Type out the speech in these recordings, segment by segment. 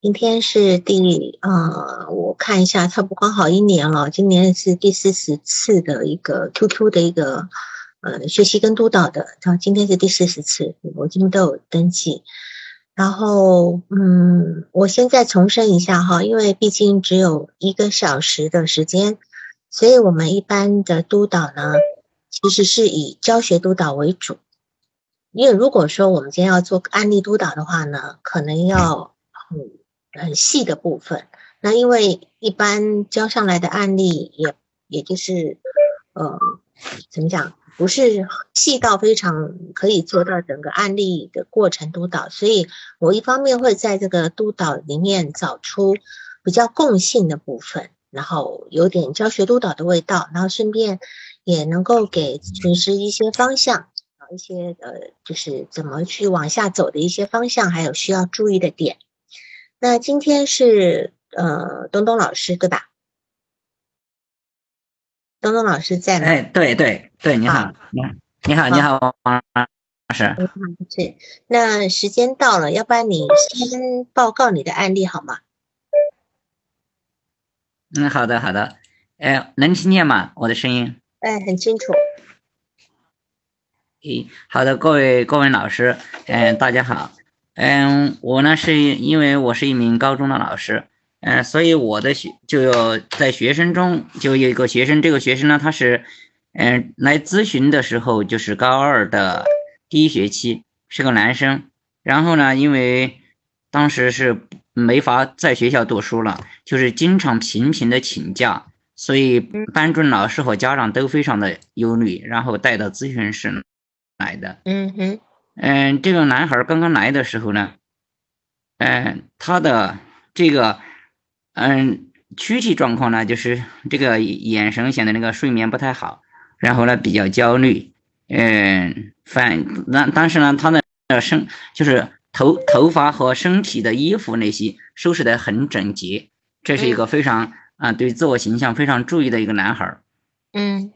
今天是第呃，我看一下，差不多刚好一年了。今年是第四十次的一个 QQ 的一个呃学习跟督导的，然后今天是第四十次，我今天都有登记。然后嗯，我现在重申一下哈，因为毕竟只有一个小时的时间，所以我们一般的督导呢，其实是以教学督导为主。因为如果说我们今天要做案例督导的话呢，可能要很。很细的部分，那因为一般交上来的案例也也就是呃怎么讲，不是细到非常可以做到整个案例的过程督导，所以我一方面会在这个督导里面找出比较共性的部分，然后有点教学督导的味道，然后顺便也能够给咨询师一些方向，一些呃就是怎么去往下走的一些方向，还有需要注意的点。那今天是呃东东老师对吧？东东老师在吗？哎，对对对，你好，你好，你好，你好，王老师。你好，是。那时间到了，要不然你先报告你的案例好吗？嗯，好的，好的。哎，能听见吗？我的声音？哎，很清楚。诶，好的，各位各位老师，嗯，大家好。嗯，我呢是因为我是一名高中的老师，嗯，所以我的学就有在学生中就有一个学生，这个学生呢他是，嗯，来咨询的时候就是高二的第一学期，是个男生，然后呢，因为当时是没法在学校读书了，就是经常频频的请假，所以班主任老师和家长都非常的忧虑，然后带到咨询室来的。嗯哼。嗯，这个男孩刚刚来的时候呢，嗯，他的这个嗯躯体状况呢，就是这个眼神显得那个睡眠不太好，然后呢比较焦虑，嗯，反但但是呢，他的身就是头头发和身体的衣服那些收拾的很整洁，这是一个非常啊对自我形象非常注意的一个男孩。嗯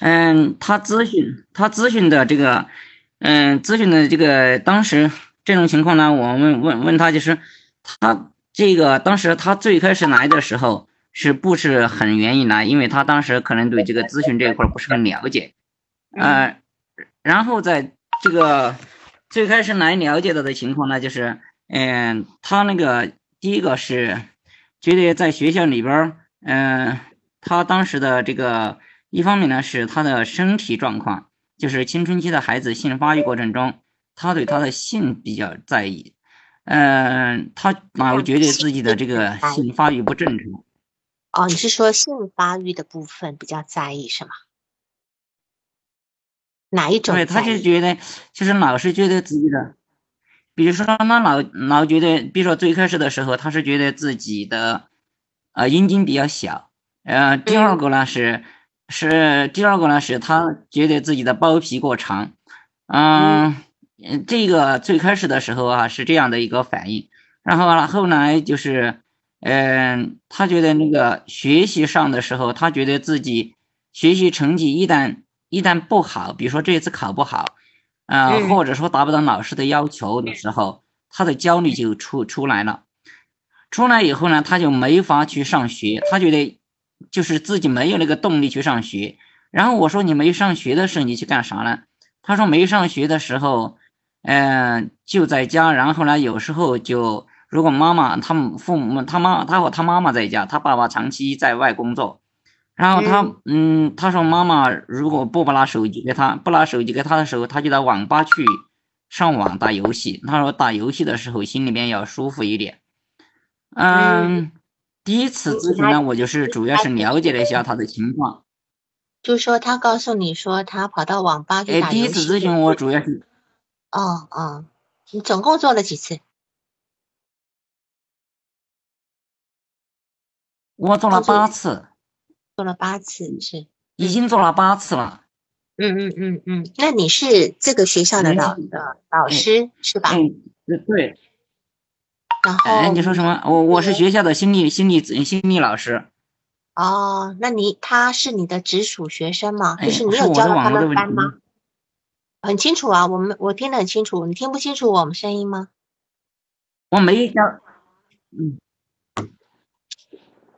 嗯，他咨询他咨询的这个。嗯，咨询的这个当时这种情况呢，我们问问他，就是他这个当时他最开始来的时候是不是很愿意来？因为他当时可能对这个咨询这一块不是很了解，呃，然后在这个最开始来了解到的情况呢，就是嗯，他那个第一个是觉得在学校里边，嗯，他当时的这个一方面呢是他的身体状况。就是青春期的孩子性发育过程中，他对他的性比较在意，嗯，他老觉得自己的这个性发育不正常。哦，你是说性发育的部分比较在意是吗？哪一种？对，他就觉得，就是老是觉得自己的，比如说他老老觉得，比如说最开始的时候，他是觉得自己的，呃，阴茎比较小，呃，第二个呢是。是第二个呢，是他觉得自己的包皮过长，嗯，这个最开始的时候啊是这样的一个反应，然后呢后来就是，嗯，他觉得那个学习上的时候，他觉得自己学习成绩一旦一旦不好，比如说这次考不好，啊，或者说达不到老师的要求的时候，他的焦虑就出出来了，出来以后呢，他就没法去上学，他觉得。就是自己没有那个动力去上学，然后我说你没上学的时候你去干啥呢？他说没上学的时候，嗯，就在家，然后呢，有时候就如果妈妈他们父母他妈他和他妈妈在家，他爸爸长期在外工作，然后他嗯，他说妈妈如果不把拿手机给他，不拿手机给他的时候，他就到网吧去上网打游戏。他说打游戏的时候心里面要舒服一点，嗯。第一次咨询呢，我就是主要是了解了一下他的情况。就说他告诉你说他跑到网吧去打游戏。第一次咨询我主要是。哦哦，你总共做了几次？我做了八次。做了八次是。已经做了八次了。嗯嗯嗯嗯，那你是这个学校的老的老师是吧？嗯，对。然后你说什么？我我是学校的心理心理心理老师。哦，那你他是你的直属学生吗？就是你有教他们班吗？很清楚啊，我们我听得很清楚。你听不清楚我们声音吗？我没教，嗯，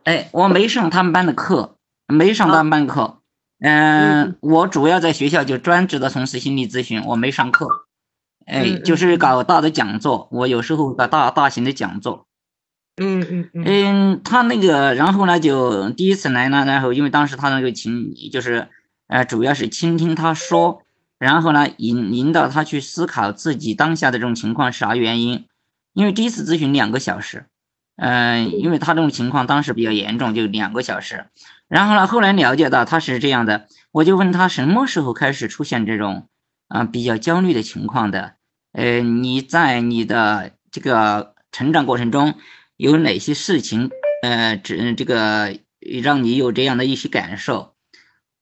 哎，我没上他们班的课，没上他们班课。嗯，我主要在学校就专职的从事心理咨询，我没上课。哎，就是搞大的讲座，我有时候搞大大型的讲座。嗯嗯嗯。嗯，他那个，然后呢，就第一次来呢，然后因为当时他那个情就是，呃，主要是倾听他说，然后呢，引引导他去思考自己当下的这种情况是啥原因。因为第一次咨询两个小时，嗯，因为他这种情况当时比较严重，就两个小时。然后呢，后来了解到他是这样的，我就问他什么时候开始出现这种啊比较焦虑的情况的？呃，你在你的这个成长过程中有哪些事情呃，这这个让你有这样的一些感受？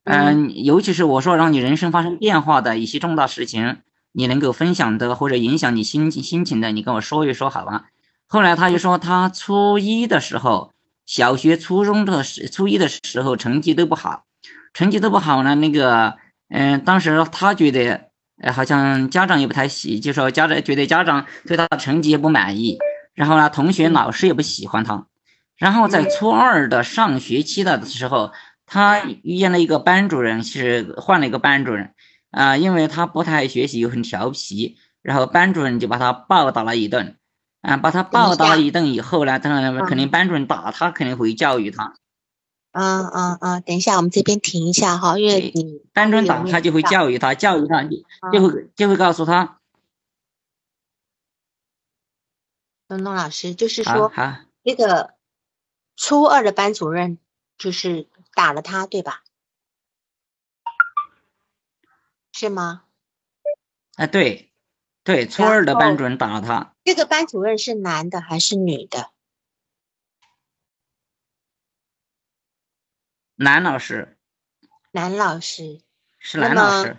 嗯，尤其是我说让你人生发生变化的一些重大事情。你能够分享的或者影响你心情心情的，你跟我说一说好吗。后来他就说，他初一的时候，小学、初中的时，初一的时候成绩都不好，成绩都不好呢。那个，嗯，当时他觉得，呃，好像家长也不太喜，就说家长觉得家长对他的成绩也不满意，然后呢，同学、老师也不喜欢他。然后在初二的上学期的时候，他遇见了一个班主任，是换了一个班主任。啊，因为他不太爱学习，又很调皮，然后班主任就把他暴打了一顿。啊，把他暴打了一顿以后呢，当然肯定班主任打他，肯定会教育他。啊啊啊！等一下，我们这边停一下哈，因为你班主任打他就会教育他，教育他就就会就会告诉他。东东老师就是说，那个初二的班主任就是打了他，对吧？是吗？啊，对，对，初二的班主任打了他。这个班主任是男的还是女的？男老师。男老师。是男老师。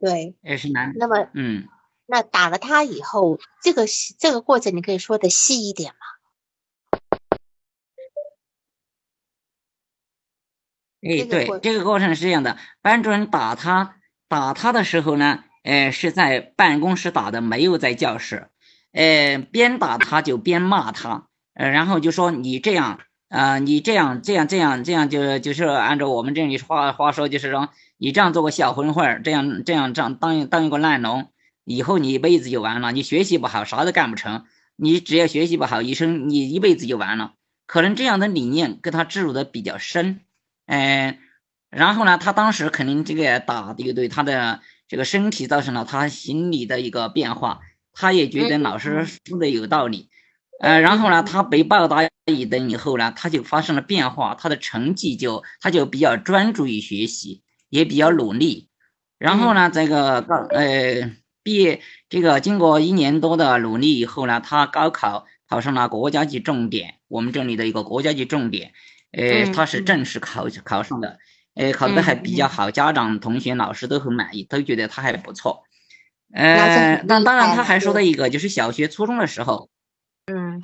对。也是男。那么，嗯，那打了他以后，这个这个过程你可以说的细一点吗？哎，对，这个过程是这样的，班主任打他。打他的时候呢，呃，是在办公室打的，没有在教室。呃，边打他就边骂他，呃，然后就说你这样，啊，你这样这样这样这样，就就是按照我们这里话话说，就是说你这样做个小混混，这样这样这样当当一个烂农，以后你一辈子就完了。你学习不好，啥都干不成。你只要学习不好，一生你一辈子就完了。可能这样的理念跟他植入的比较深，嗯。然后呢，他当时肯定这个打的对他的这个身体造成了他心理的一个变化，他也觉得老师说的有道理，呃，然后呢，他被暴打一顿以后呢，他就发生了变化，他的成绩就他就比较专注于学习，也比较努力。然后呢，这个高呃毕业这个经过一年多的努力以后呢，他高考考上了国家级重点，我们这里的一个国家级重点，呃，他是正式考考上的。呃，考的还比较好，家长、同学、老师都很满意，都觉得他还不错。呃，那当然，他还说的一个就是小学、初中的时候，嗯，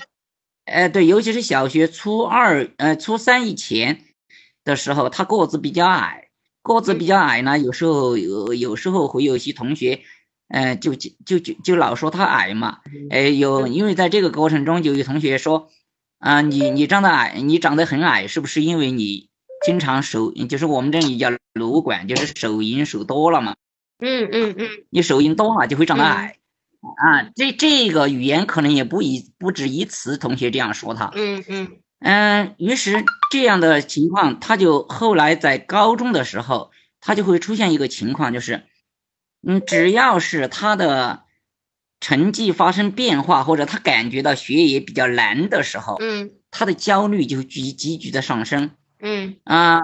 哎，对，尤其是小学初二、呃初三以前的时候，他个子比较矮，个子比较矮呢，有时候有有时候会有些同学，嗯，就就就就就老说他矮嘛。哎，有因为在这个过程中，就有同学说，啊，你你长得矮，你长得很矮，是不是因为你？经常手就是我们这里叫撸管，就是手淫手多了嘛。嗯嗯嗯，你手淫多了就会长得矮啊。这这个语言可能也不一不止一词，同学这样说他。嗯嗯嗯，于是这样的情况，他就后来在高中的时候，他就会出现一个情况，就是嗯，只要是他的成绩发生变化，或者他感觉到学业比较难的时候，嗯，他的焦虑就急急剧的上升。嗯啊，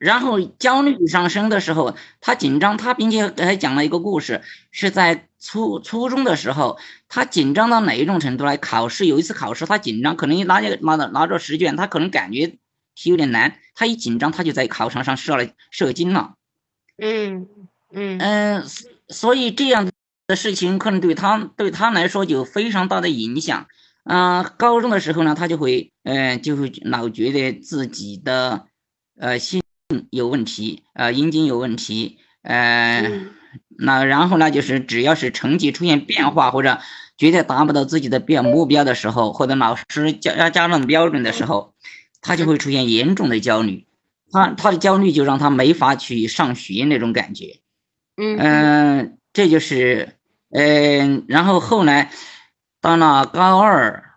然后焦虑上升的时候，他紧张，他并且还讲了一个故事，是在初初中的时候，他紧张到哪一种程度来？考试有一次考试，他紧张，可能拿着拿着拿着试卷，他可能感觉题有点难，他一紧张，他就在考场上射了射精了。嗯嗯嗯，所以这样的事情可能对他对他来说有非常大的影响。啊，高中的时候呢，他就会，嗯，就会老觉得自己的，呃，性有问题，呃，阴茎有问题，呃，那然后呢，就是只要是成绩出现变化或者觉得达不到自己的标目标的时候，或者老师家家长标准的时候，他就会出现严重的焦虑。他他的焦虑就让他没法去上学那种感觉。嗯嗯，这就是嗯，然后后来到了高二，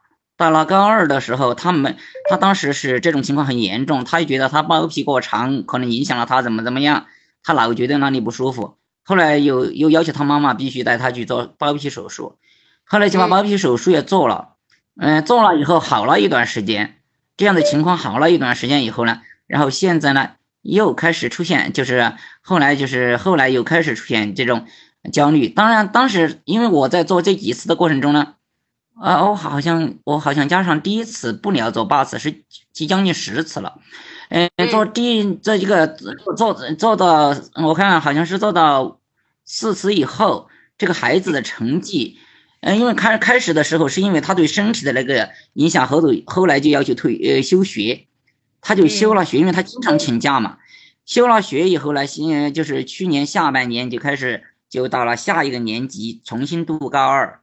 到了高二的时候，他们他当时是这种情况很严重，他就觉得他包皮过长，可能影响了他怎么怎么样，他老觉得哪里不舒服。后来又又要求他妈妈必须带他去做包皮手术，后来就把包皮手术也做了，嗯，做了以后好了一段时间，这样的情况好了一段时间以后呢，然后现在呢又开始出现，就是后来就是后来又开始出现这种焦虑。当然当时因为我在做这几次的过程中呢，啊，我好像我好像加上第一次不了做八次是即将近十次了。嗯，做第这一个做做到，我看好像是做到四次以后，这个孩子的成绩，嗯，因为开开始的时候是因为他对身体的那个影响，后头后来就要求退呃休学，他就休了学，因为他经常请假嘛。休了学以后呢，新就是去年下半年就开始就到了下一个年级，重新读高二，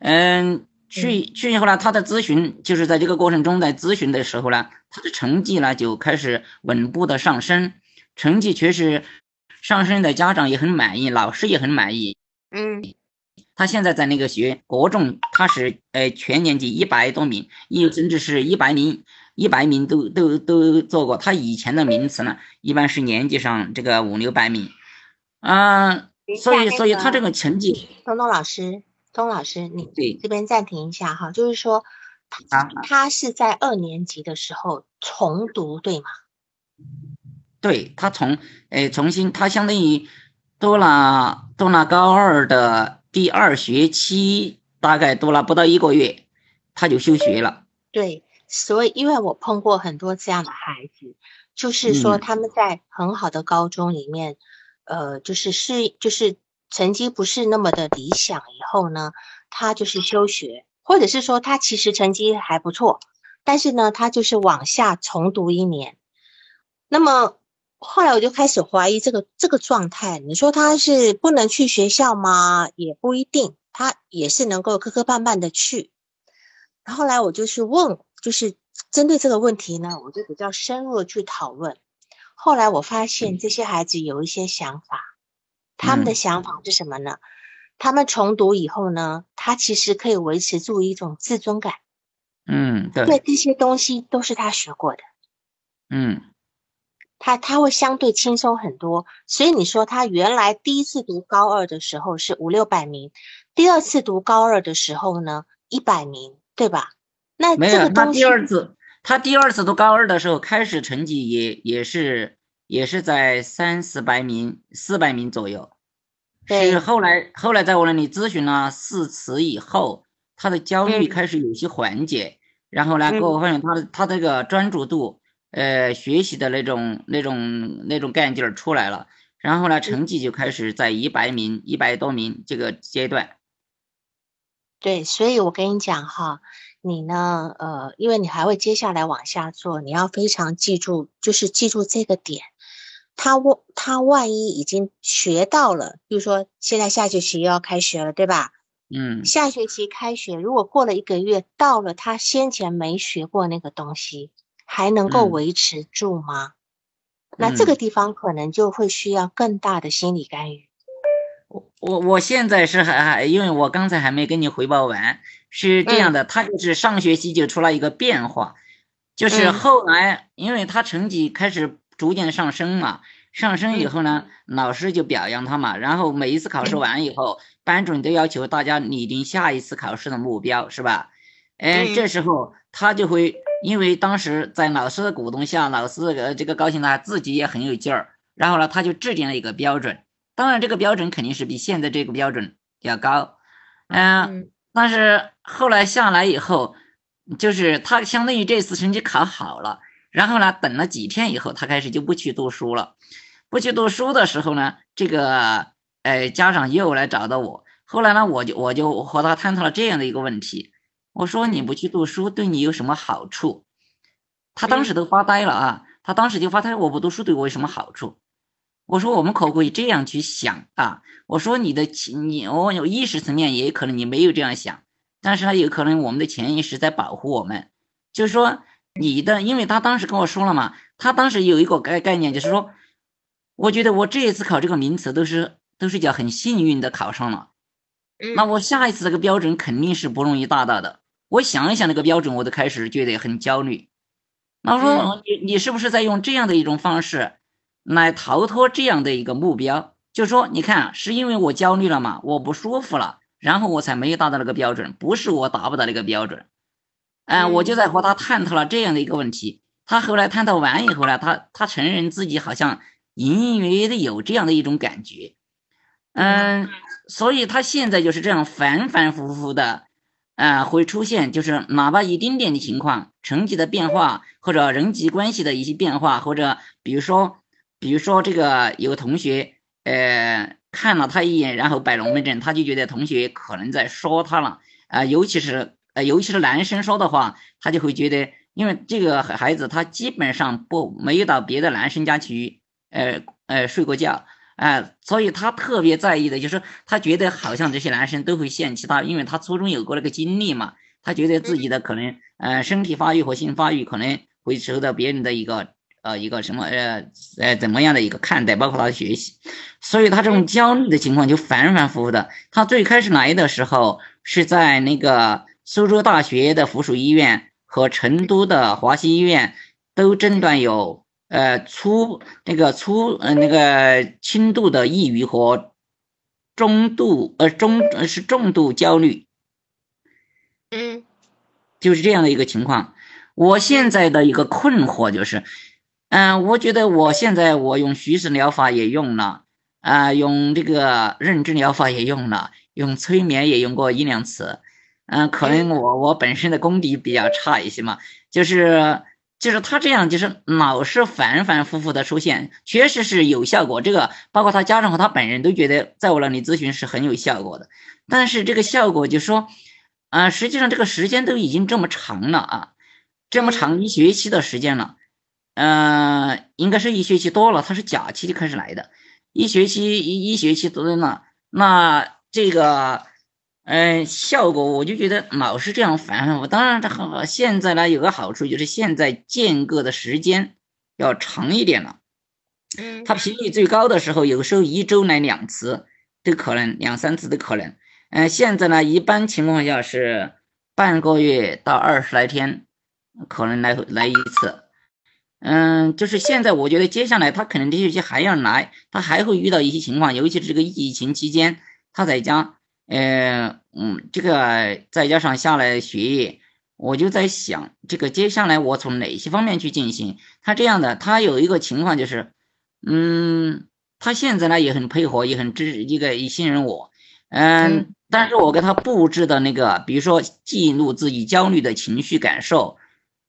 嗯。去去以后呢，他的咨询就是在这个过程中，在咨询的时候呢，他的成绩呢就开始稳步的上升，成绩确实上升的家长也很满意，老师也很满意。嗯，他现在在那个学国中，他是呃全年级一百多名，一甚至是一百名，一百名都都都做过。他以前的名次呢，一般是年级上这个五六百名，嗯，所以所以他这个成绩，东东老师。钟老师，你对这边暂停一下哈，就是说，他他是在二年级的时候重读，对吗？对他从诶重新，他相当于读了读了高二的第二学期，大概读了不到一个月，他就休学了。对，所以因为我碰过很多这样的孩子，就是说他们在很好的高中里面，呃，就是是就是。成绩不是那么的理想，以后呢，他就是休学，或者是说他其实成绩还不错，但是呢，他就是往下重读一年。那么后来我就开始怀疑这个这个状态，你说他是不能去学校吗？也不一定，他也是能够磕磕绊绊的去。后来我就去问，就是针对这个问题呢，我就比较深入的去讨论。后来我发现这些孩子有一些想法。他们的想法是什么呢？他们重读以后呢，他其实可以维持住一种自尊感。嗯，对，对，这些东西都是他学过的。嗯，他他会相对轻松很多。所以你说他原来第一次读高二的时候是五六百名，第二次读高二的时候呢一百名，对吧？那没有，他第二次他第二次读高二的时候，开始成绩也也是。也是在三四百名、四百名左右，是后来后来在我那里咨询了四次以后，他的焦虑开始有些缓解，然后呢，给我发现他的他这个专注度，呃，学习的那种那种那种干劲儿出来了，然后呢，成绩就开始在一百名、一百多名这个阶段。对，所以我跟你讲哈。你呢？呃，因为你还会接下来往下做，你要非常记住，就是记住这个点。他万他万一已经学到了，比如说现在下学期又要开学了，对吧？嗯。下学期开学，如果过了一个月，到了他先前没学过那个东西，还能够维持住吗？那这个地方可能就会需要更大的心理干预。我我我现在是还还，因为我刚才还没跟你汇报完。是这样的，他就是上学期就出了一个变化，就是后来因为他成绩开始逐渐上升嘛，上升以后呢，老师就表扬他嘛，然后每一次考试完以后，班主任都要求大家拟定下一次考试的目标，是吧？哎，这时候他就会因为当时在老师的鼓动下，老师呃这个高兴他自己也很有劲儿，然后呢，他就制定了一个标准，当然这个标准肯定是比现在这个标准要高，嗯。但是后来下来以后，就是他相当于这次成绩考好了，然后呢，等了几天以后，他开始就不去读书了。不去读书的时候呢，这个呃家长又来找到我。后来呢，我就我就和他探讨了这样的一个问题。我说你不去读书对你有什么好处？他当时都发呆了啊，他当时就发呆，我不读书对我有什么好处？我说我们可不可以这样去想啊？我说你的你我有意识层面也可能你没有这样想，但是呢，有可能我们的潜意识在保护我们，就是说你的，因为他当时跟我说了嘛，他当时有一个概概念，就是说，我觉得我这一次考这个名词都是都是叫很幸运的考上了，那我下一次这个标准肯定是不容易达到的。我想一想那个标准，我都开始觉得很焦虑。那我说你你是不是在用这样的一种方式来逃脱这样的一个目标？就说你看，是因为我焦虑了嘛，我不舒服了，然后我才没有达到那个标准，不是我达不到那个标准。哎，我就在和他探讨了这样的一个问题。他后来探讨完以后呢，他他承认自己好像隐隐约约的有这样的一种感觉。嗯，所以他现在就是这样反反复复的。啊，会出现就是哪怕一丁点的情况，成绩的变化，或者人际关系的一些变化，或者比如说，比如说这个有同学，呃，看了他一眼，然后摆龙门阵，他就觉得同学可能在说他了，啊，尤其是呃，尤其是男生说的话，他就会觉得，因为这个孩子他基本上不没有到别的男生家去，呃呃睡过觉。哎，所以他特别在意的就是，他觉得好像这些男生都会嫌弃他，因为他初中有过那个经历嘛，他觉得自己的可能，呃，身体发育和性发育可能会受到别人的一个，呃，一个什么，呃，呃，怎么样的一个看待，包括他的学习，所以他这种焦虑的情况就反反复复的。他最开始来的时候是在那个苏州大学的附属医院和成都的华西医院都诊断有。呃，初那个初呃那个轻度的抑郁和中度呃中是重度焦虑，嗯，就是这样的一个情况。我现在的一个困惑就是，嗯，我觉得我现在我用徐氏疗法也用了啊，用这个认知疗法也用了，用催眠也用过一两次，嗯，可能我我本身的功底比较差一些嘛，就是。就是他这样，就是老是反反复复的出现，确实是有效果。这个包括他家长和他本人都觉得，在我那里咨询是很有效果的。但是这个效果就说，啊，实际上这个时间都已经这么长了啊，这么长一学期的时间了，嗯，应该是一学期多了。他是假期就开始来的，一学期一一学期多了，那这个。嗯，效果我就觉得老是这样反反复。当然，这好现在呢有个好处就是现在间隔的时间要长一点了。嗯，它频率最高的时候，有时候一周来两次都可能，两三次都可能。嗯，现在呢一般情况下是半个月到二十来天可能来来一次。嗯，就是现在我觉得接下来他可能这学期还要来，他还会遇到一些情况，尤其是这个疫情期间他在家。呃，嗯，这个再加上下来学业，我就在想，这个接下来我从哪些方面去进行？他这样的，他有一个情况就是，嗯，他现在呢也很配合，也很支一个也信任我，嗯，但是我给他布置的那个，比如说记录自己焦虑的情绪感受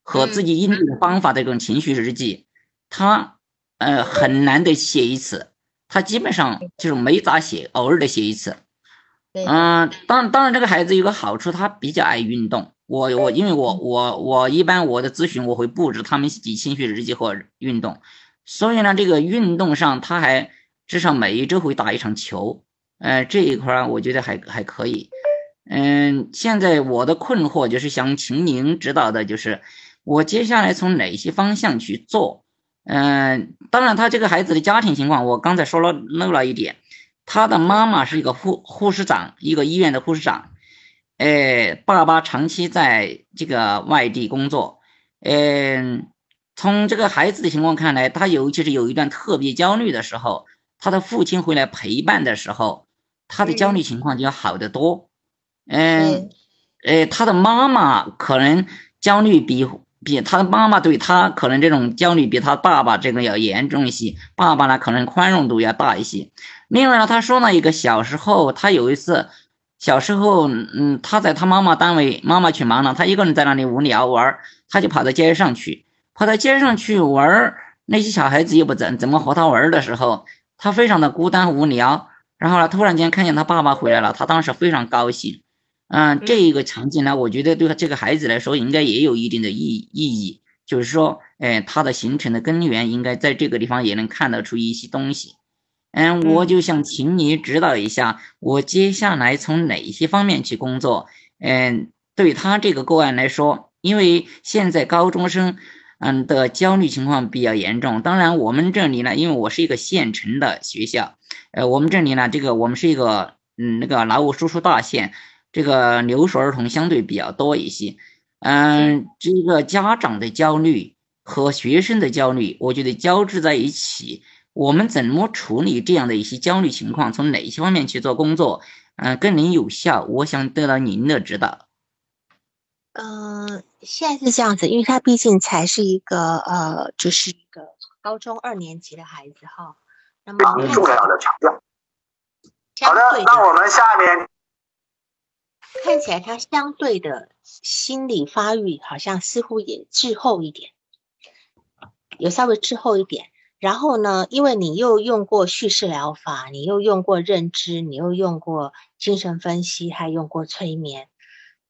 和自己应对的方法的这种情绪日记，他呃很难得写一次，他基本上就是没咋写，偶尔的写一次。嗯，当当然，这个孩子有个好处，他比较爱运动。我我因为我我我一般我的咨询我会布置他们写兴趣日记或运动，所以呢，这个运动上他还至少每一周会打一场球。呃，这一块我觉得还还可以。嗯，现在我的困惑就是想请您指导的，就是我接下来从哪些方向去做？嗯，当然他这个孩子的家庭情况，我刚才说了漏了一点。他的妈妈是一个护护士长，一个医院的护士长。呃，爸爸长期在这个外地工作。嗯，从这个孩子的情况看来，他尤其是有一段特别焦虑的时候，他的父亲回来陪伴的时候，他的焦虑情况就要好得多。嗯，呃，他的妈妈可能焦虑比比他的妈妈对他可能这种焦虑比他爸爸这个要严重一些。爸爸呢，可能宽容度要大一些。另外呢，他说了一个小时候，他有一次小时候，嗯，他在他妈妈单位，妈妈去忙了，他一个人在那里无聊玩，他就跑到街上去，跑到街上去玩，那些小孩子又不怎怎么和他玩的时候，他非常的孤单无聊，然后呢，突然间看见他爸爸回来了，他当时非常高兴，嗯，这一个场景呢，我觉得对这个孩子来说应该也有一定的意意义，就是说，哎，他的形成的根源应该在这个地方也能看得出一些东西。嗯，我就想请你指导一下，我接下来从哪些方面去工作？嗯，对他这个个案来说，因为现在高中生，嗯的焦虑情况比较严重。当然，我们这里呢，因为我是一个县城的学校，呃，我们这里呢，这个我们是一个嗯那个劳务输出大县，这个留守儿童相对比较多一些。嗯，这个家长的焦虑和学生的焦虑，我觉得交织在一起。我们怎么处理这样的一些焦虑情况？从哪些方面去做工作？嗯，更能有效？我想得到您的指导。嗯，现在是这样子，因为他毕竟才是一个呃，就是一个高中二年级的孩子哈。那么重要的强调。好的，那我们下面看起来他相对的心理发育好像似乎也滞后一点，有稍微滞后一点。然后呢，因为你又用过叙事疗法，你又用过认知，你又用过精神分析，还用过催眠，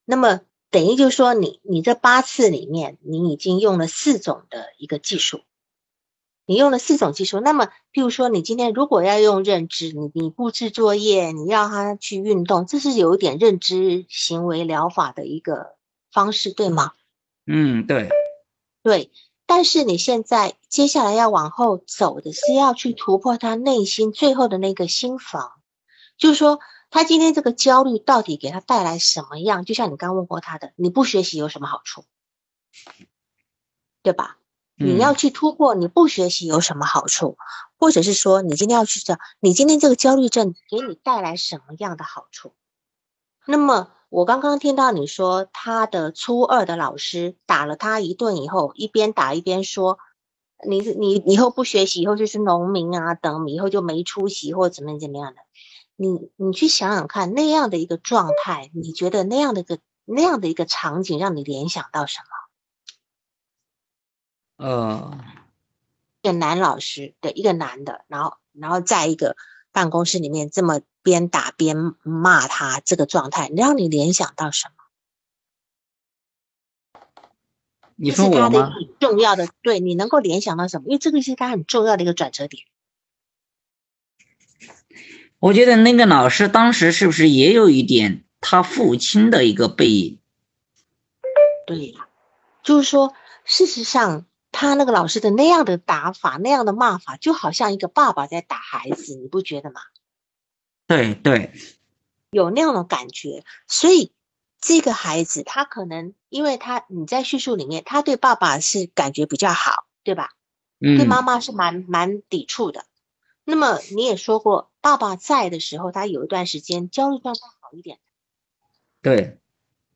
那么等于就是说，你你这八次里面，你已经用了四种的一个技术，你用了四种技术。那么，譬如说，你今天如果要用认知，你你布置作业，你要他去运动，这是有一点认知行为疗法的一个方式，对吗？嗯，对，对。但是你现在接下来要往后走的是要去突破他内心最后的那个心房，就是说他今天这个焦虑到底给他带来什么样？就像你刚问过他的，你不学习有什么好处，对吧？你要去突破你不学习有什么好处，或者是说你今天要去找你今天这个焦虑症给你带来什么样的好处？那么。我刚刚听到你说，他的初二的老师打了他一顿以后，一边打一边说：“你你以后不学习，以后就是农民啊，等以后就没出息或怎么怎么样的。”你你去想想看，那样的一个状态，你觉得那样的一个那样的一个场景，让你联想到什么？呃，一个男老师的一个男的，然后然后再一个办公室里面这么。边打边骂他，这个状态让你联想到什么？你说我吗？重要的，对你能够联想到什么？因为这个是他很重要的一个转折点。我觉得那个老师当时是不是也有一点他父亲的一个背影？对，就是说，事实上，他那个老师的那样的打法、那样的骂法，就好像一个爸爸在打孩子，你不觉得吗？对对，有那样的感觉，所以这个孩子他可能，因为他你在叙述里面，他对爸爸是感觉比较好，对吧？嗯。对妈妈是蛮蛮抵触的。那么你也说过，爸爸在的时候，他有一段时间焦虑状态好一点。对。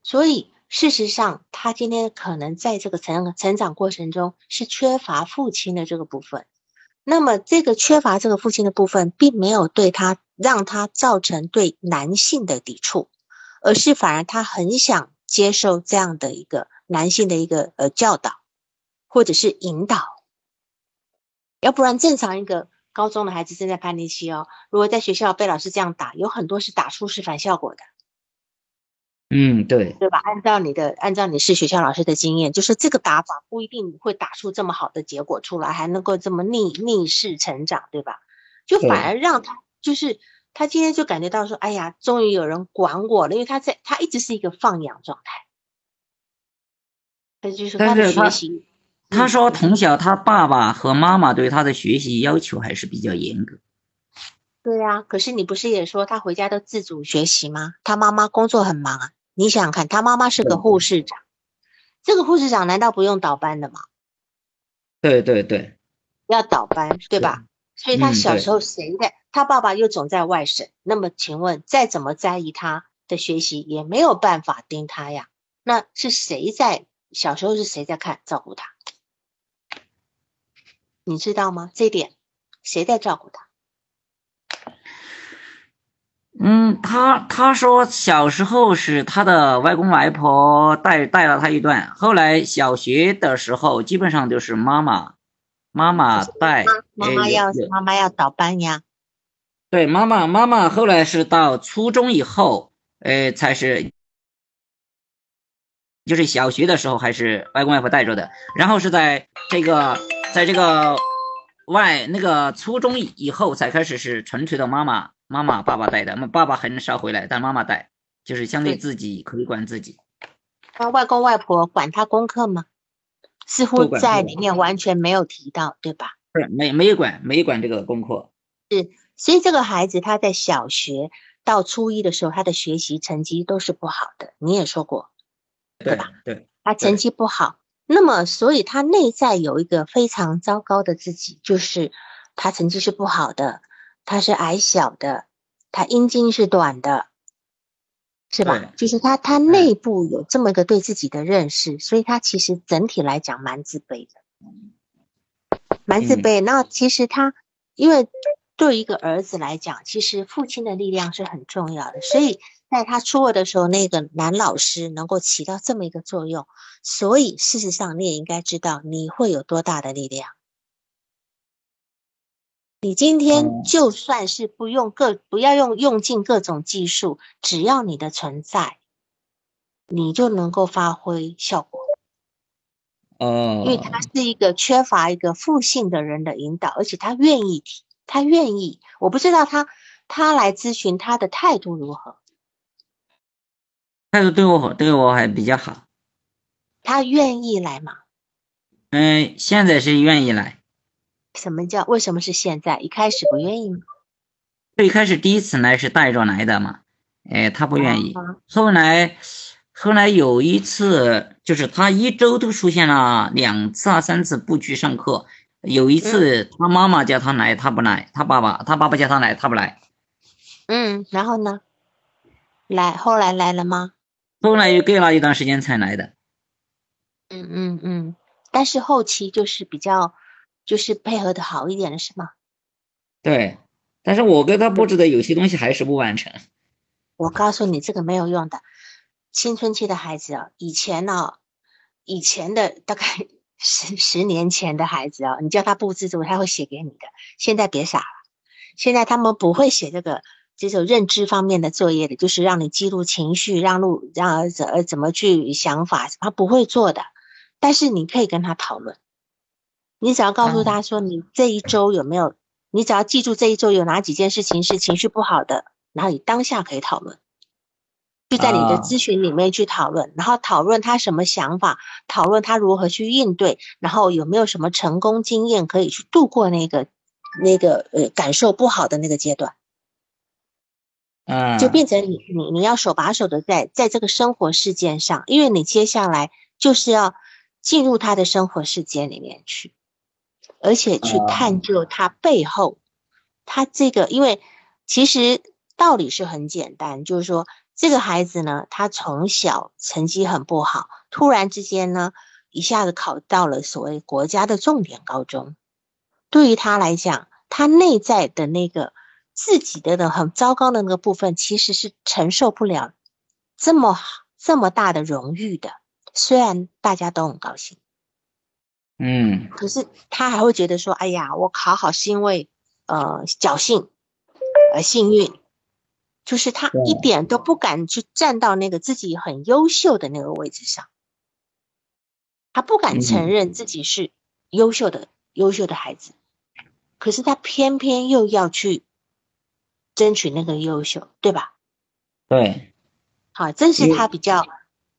所以事实上，他今天可能在这个成成长过程中是缺乏父亲的这个部分。那么这个缺乏这个父亲的部分，并没有对他。让他造成对男性的抵触，而是反而他很想接受这样的一个男性的一个呃教导，或者是引导。要不然正常一个高中的孩子正在叛逆期哦，如果在学校被老师这样打，有很多是打出是反效果的。嗯，对，对吧？按照你的，按照你是学校老师的经验，就是这个打法不一定会打出这么好的结果出来，还能够这么逆逆势成长，对吧？就反而让他。就是他今天就感觉到说，哎呀，终于有人管我了，因为他在他一直是一个放养状态。他就是他的学习。他说从小他爸爸和妈妈对他的学习要求还是比较严格。对呀，可是你不是也说他回家都自主学习吗？他妈妈工作很忙啊，你想想看，他妈妈是个护士长，这个护士长难道不用倒班的吗？对对对，要倒班对吧？所以他小时候谁在？他爸爸又总在外省，那么请问，再怎么在意他的学习，也没有办法盯他呀？那是谁在小时候是谁在看照顾他？你知道吗？这点谁在照顾他？嗯，他他说小时候是他的外公外婆带带了他一段，后来小学的时候基本上就是妈妈妈妈带，妈妈要妈妈要倒班呀。对，妈妈，妈妈后来是到初中以后，呃，才是，就是小学的时候还是外公外婆带着的，然后是在这个，在这个外那个初中以后才开始是纯粹的妈妈妈妈爸爸带的，那爸爸很少回来，但妈妈带，就是相对自己可以管自己。那外公外婆管他功课吗？似乎在里面完全没有提到，对吧？是没没有管没有管这个功课。是，所以这个孩子他在小学到初一的时候，他的学习成绩都是不好的。你也说过，对吧？对，他成绩不好，那么所以他内在有一个非常糟糕的自己，就是他成绩是不好的，他是矮小的，他阴茎是短的。是吧？就是他，他内部有这么一个对自己的认识，所以他其实整体来讲蛮自卑的，蛮自卑。那其实他，因为对一个儿子来讲，其实父亲的力量是很重要的，所以在他初二的时候，那个男老师能够起到这么一个作用，所以事实上你也应该知道你会有多大的力量。你今天就算是不用各不要用用尽各种技术，只要你的存在，你就能够发挥效果。哦，因为他是一个缺乏一个父性的人的引导，而且他愿意提，他愿意。我不知道他他来咨询他的态度如何？态度对我对我还比较好。他愿意来吗？嗯，现在是愿意来。什么叫为什么是现在？一开始不愿意吗？最开始第一次来是带着来的嘛，哎，他不愿意。后来，后来有一次，就是他一周都出现了两次啊三次不去上课。有一次他妈妈叫他来，他不来；他爸爸他爸爸叫他来，他不来。嗯，然后呢？来，后来来了吗？后来又隔了一段时间才来的。嗯嗯嗯，但是后期就是比较。就是配合的好一点了，是吗？对，但是我给他布置的有些东西还是不完成。我告诉你，这个没有用的。青春期的孩子啊，以前呢，以前的大概 十十年前的孩子啊，你叫他布置这个，他会写给你的。现在别傻了，现在他们不会写这个这种认知方面的作业的，就是让你记录情绪，让路让怎怎么去想法，他不会做的。但是你可以跟他讨论。你只要告诉他说，你这一周有没有？你只要记住这一周有哪几件事情是情绪不好的，然后你当下可以讨论，就在你的咨询里面去讨论，然后讨论他什么想法，讨论他如何去应对，然后有没有什么成功经验可以去度过那个那个呃感受不好的那个阶段。嗯，就变成你你你要手把手的在在这个生活事件上，因为你接下来就是要进入他的生活事件里面去。而且去探究他背后，他这个，因为其实道理是很简单，就是说这个孩子呢，他从小成绩很不好，突然之间呢，一下子考到了所谓国家的重点高中，对于他来讲，他内在的那个自己的的很糟糕的那个部分，其实是承受不了这么这么大的荣誉的，虽然大家都很高兴。嗯，可是他还会觉得说，哎呀，我考好是因为呃侥幸，呃幸运，就是他一点都不敢去站到那个自己很优秀的那个位置上，他不敢承认自己是优秀的优秀的孩子，可是他偏偏又要去争取那个优秀，对吧？对，好，这是他比较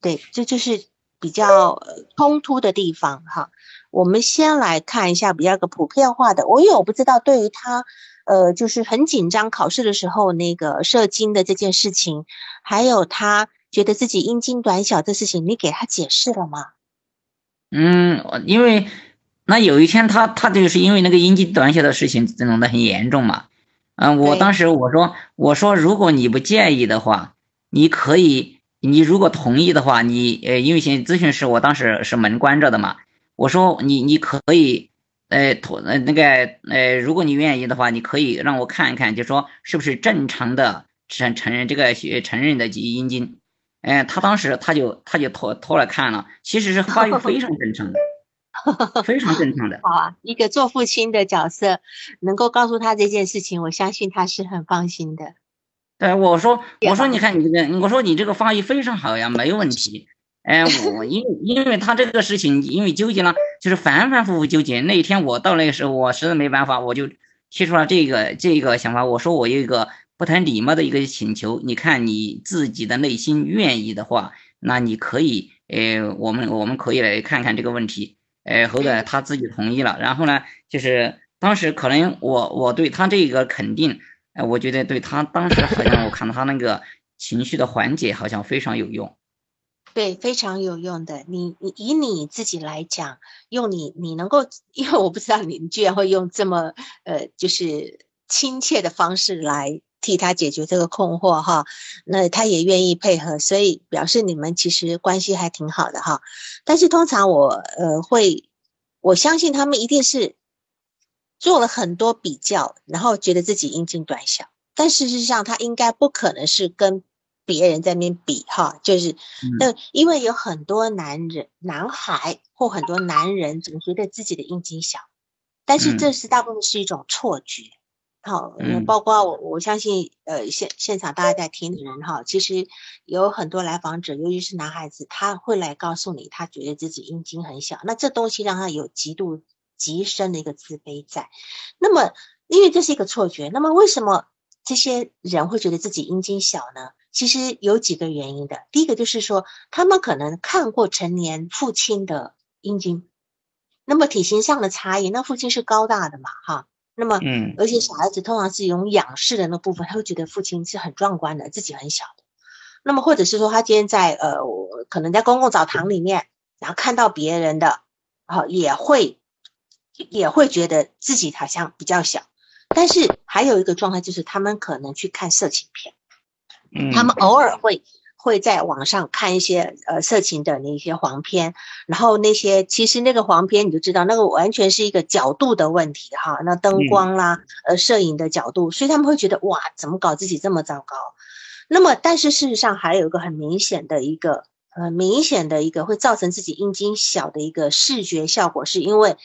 对，这就是比较冲突的地方哈。我们先来看一下比较个普遍化的。我因为我不知道对于他，呃，就是很紧张考试的时候那个射精的这件事情，还有他觉得自己阴茎短小这事情，你给他解释了吗？嗯，因为那有一天他他就是因为那个阴茎短小的事情弄得很严重嘛。嗯，我当时我说我说如果你不介意的话，你可以，你如果同意的话，你呃，因为现咨询师我当时是门关着的嘛。我说你你可以，呃，托呃那个呃，如果你愿意的话，你可以让我看一看，就说是不是正常的承承认这个承认的阴茎。嗯，他当时他就他就托托来看了，其实是发育非常正常的，非常正常的。好啊，一个做父亲的角色能够告诉他这件事情，我相信他是很放心的。对，我说我说你看你这个，我说你这个发育非常好呀，没问题。哎，我因因为他这个事情，因为纠结了，就是反反复复纠结。那一天我到那个时候，我实在没办法，我就提出了这个这个想法。我说我有一个不太礼貌的一个请求，你看你自己的内心愿意的话，那你可以，呃，我们我们可以来看看这个问题。呃，后来他自己同意了。然后呢，就是当时可能我我对他这个肯定，呃，我觉得对他当时好像我看他那个情绪的缓解好像非常有用。对，非常有用的。你你以你自己来讲，用你你能够，因为我不知道你居然会用这么呃，就是亲切的方式来替他解决这个困惑哈。那他也愿意配合，所以表示你们其实关系还挺好的哈。但是通常我呃会，我相信他们一定是做了很多比较，然后觉得自己英俊短小，但事实上他应该不可能是跟。别人在那边比哈，就是那因为有很多男人、男孩或很多男人总觉得自己的阴茎小，但是这是大部分是一种错觉。好，包括我我相信，呃，现现场大家在听的人哈，其实有很多来访者，尤其是男孩子，他会来告诉你，他觉得自己阴茎很小，那这东西让他有极度极深的一个自卑在。那么，因为这是一个错觉，那么为什么这些人会觉得自己阴茎小呢？其实有几个原因的，第一个就是说，他们可能看过成年父亲的阴茎，那么体型上的差异，那父亲是高大的嘛，哈，那么，嗯，而且小孩子通常是用仰视的那部分，他会觉得父亲是很壮观的，自己很小的，那么或者是说，他今天在呃，可能在公共澡堂里面，然后看到别人的，好，也会也会觉得自己好像比较小，但是还有一个状态就是，他们可能去看色情片。他们偶尔会会在网上看一些呃色情的那些黄片，然后那些其实那个黄片你就知道那个完全是一个角度的问题哈，那灯光啦呃摄影的角度，所以他们会觉得哇怎么搞自己这么糟糕？那么但是事实上还有一个很明显的一个呃明显的一个会造成自己阴茎小的一个视觉效果，是因为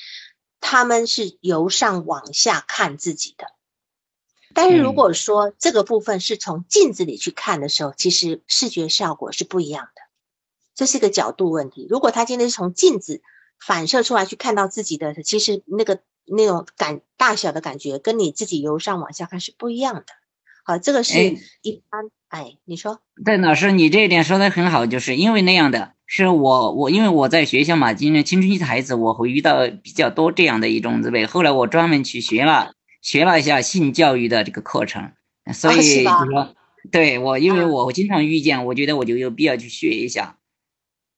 他们是由上往下看自己的。但是如果说这个部分是从镜子里去看的时候，其实视觉效果是不一样的，这是一个角度问题。如果他今天是从镜子反射出来去看到自己的，其实那个那种感大小的感觉，跟你自己由上往下看是不一样的。好，这个是一般。哎，你说？对，老师，你这一点说的很好，就是因为那样的是我我因为我在学校嘛，今年青春期的孩子，我会遇到比较多这样的一种滋味。后来我专门去学了。学了一下性教育的这个课程，所以就说，对我，因为我经常遇见，我觉得我就有必要去学一下。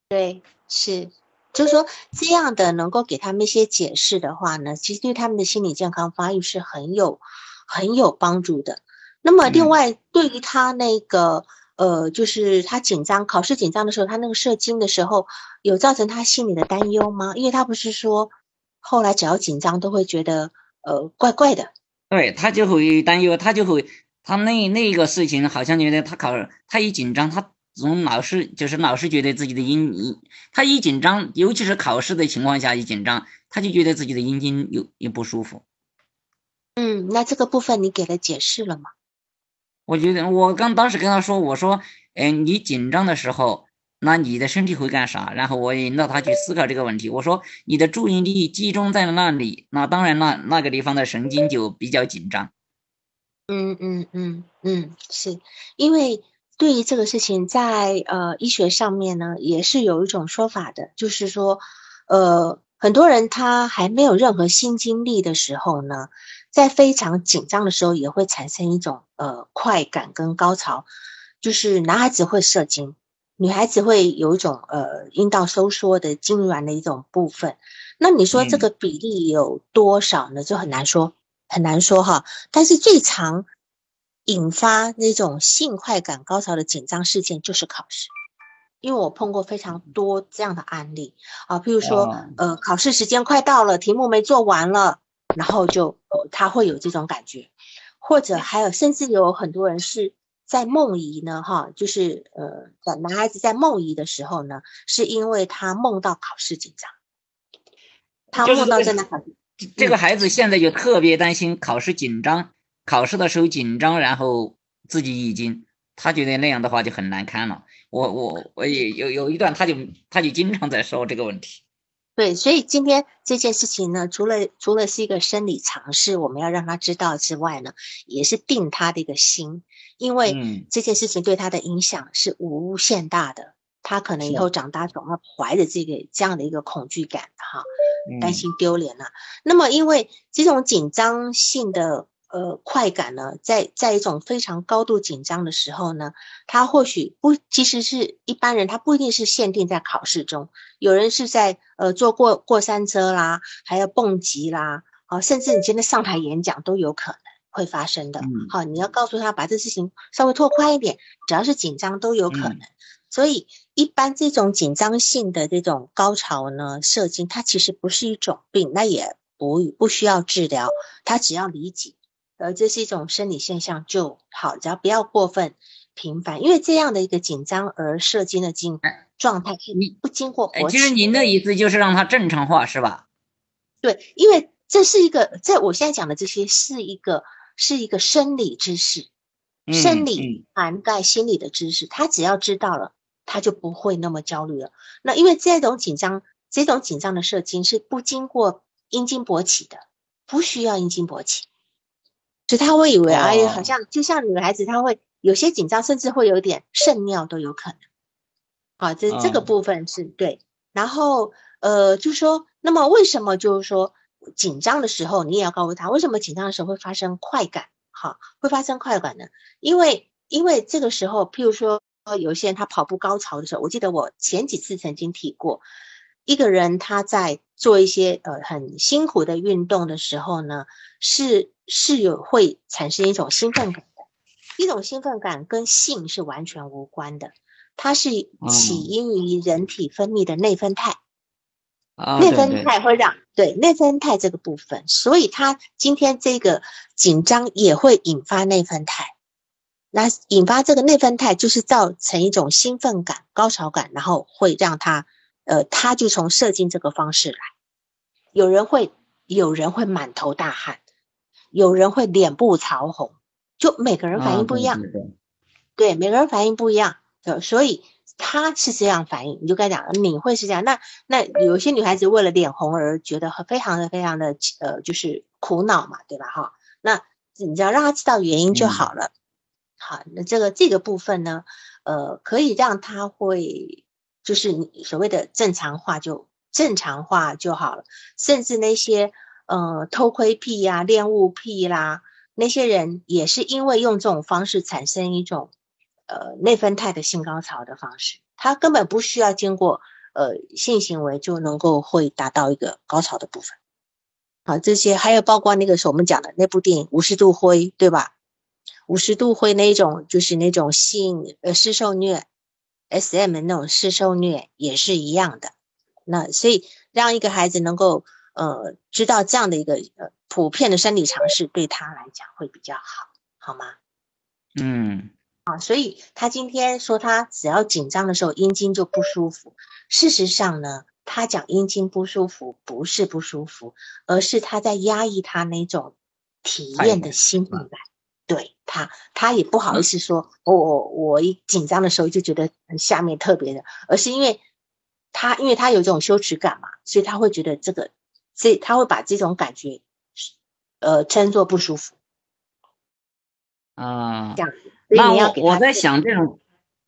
对，是，就是说这样的能够给他们一些解释的话呢，其实对他们的心理健康发育是很有很有帮助的。那么另外，对于他那个呃，就是他紧张考试紧张的时候，他那个射精的时候，有造成他心里的担忧吗？因为他不是说后来只要紧张都会觉得。呃，怪怪的，对他就会担忧，他就会，他那那个事情好像觉得他考，他一紧张，他总老是就是老是觉得自己的阴阴，他一紧张，尤其是考试的情况下一紧张，他就觉得自己的阴茎有有不舒服。嗯，那这个部分你给他解释了吗？我觉得我刚当时跟他说，我说，嗯，你紧张的时候。那你的身体会干啥？然后我引导他去思考这个问题。我说你的注意力集中在那里，那当然那那个地方的神经就比较紧张。嗯嗯嗯嗯，是因为对于这个事情，在呃医学上面呢，也是有一种说法的，就是说，呃，很多人他还没有任何新经历的时候呢，在非常紧张的时候，也会产生一种呃快感跟高潮，就是男孩子会射精。女孩子会有一种呃阴道收缩的痉挛的一种部分，那你说这个比例有多少呢？就很难说，很难说哈。但是最常引发那种性快感高潮的紧张事件就是考试，因为我碰过非常多这样的案例啊，譬如说呃考试时间快到了，题目没做完了，然后就呃他会有这种感觉，或者还有甚至有很多人是。在梦遗呢，哈，就是呃，在男孩子在梦遗的时候呢，是因为他梦到考试紧张，他梦到真的考试。这个孩子现在就特别担心考试紧张，考试的时候紧张，然后自己已经，他觉得那样的话就很难堪了。我我我也有有一段，他就他就经常在说这个问题。对，所以今天这件事情呢，除了除了是一个生理常识，我们要让他知道之外呢，也是定他的一个心，因为这件事情对他的影响是无限大的。他可能以后长大总要怀着这个这样的一个恐惧感，哈，担心丢脸了。那么，因为这种紧张性的呃快感呢，在在一种非常高度紧张的时候呢，他或许不，其实是一般人，他不一定是限定在考试中，有人是在呃坐过过山车啦，还有蹦极啦，啊，甚至你今天上台演讲都有可能会发生的。好，你要告诉他把这事情稍微拓宽一点，只要是紧张都有可能。所以，一般这种紧张性的这种高潮呢，射精，它其实不是一种病，那也不不需要治疗，它只要理解，呃，这是一种生理现象就好，只要不要过分频繁，因为这样的一个紧张而射精的经状态，你不经过活。其实您的意思就是让它正常化，是吧？对，因为这是一个，在我现在讲的这些是一个是一个生理知识，生理涵盖心理的知识，他只要知道了。他就不会那么焦虑了。那因为这种紧张，这种紧张的射精是不经过阴茎勃起的，不需要阴茎勃起，所以他会以为，哎呀，好像就像女孩子，她会有些紧张，甚至会有点肾尿都有可能。好，这这个部分是对。然后，呃，就说，那么为什么就是说紧张的时候，你也要告诉他，为什么紧张的时候会发生快感？好，会发生快感呢？因为，因为这个时候，譬如说。有些人他跑步高潮的时候，我记得我前几次曾经提过，一个人他在做一些呃很辛苦的运动的时候呢，是是有会产生一种兴奋感的，一种兴奋感跟性是完全无关的，它是起因于人体分泌的内啡肽，内分肽会让对内分肽这个部分，所以他今天这个紧张也会引发内分肽。那引发这个内分肽，就是造成一种兴奋感、高潮感，然后会让他，呃，他就从射精这个方式来。有人会，有人会满头大汗，有人会脸部潮红，就每个人反应不一样。对，每个人反应不一样，对，所以他是这样反应，你就该讲，你会是这样。那那有些女孩子为了脸红而觉得非常的非常的呃，就是苦恼嘛，对吧？哈，那你只要让他知道原因就好了。好，那这个这个部分呢，呃，可以让他会，就是你所谓的正常化就正常化就好了。甚至那些呃偷窥癖呀、恋物癖啦，那些人也是因为用这种方式产生一种呃内啡肽的性高潮的方式，他根本不需要经过呃性行为就能够会达到一个高潮的部分。好，这些还有包括那个是我们讲的那部电影《五十度灰》，对吧？五十度灰那种，就是那种性呃施受虐，S.M. 那种施受虐也是一样的。那所以让一个孩子能够呃知道这样的一个呃普遍的生理常识，对他来讲会比较好，好吗？嗯，啊，所以他今天说他只要紧张的时候阴茎就不舒服。事实上呢，他讲阴茎不舒服不是不舒服，而是他在压抑他那种体验的兴奋感。对他，他也不好意思说，我我我一紧张的时候就觉得下面特别的，而是因为他，因为他有这种羞耻感嘛，所以他会觉得这个，这他会把这种感觉，呃，称作不舒服。啊，这样子。那我我在想这种，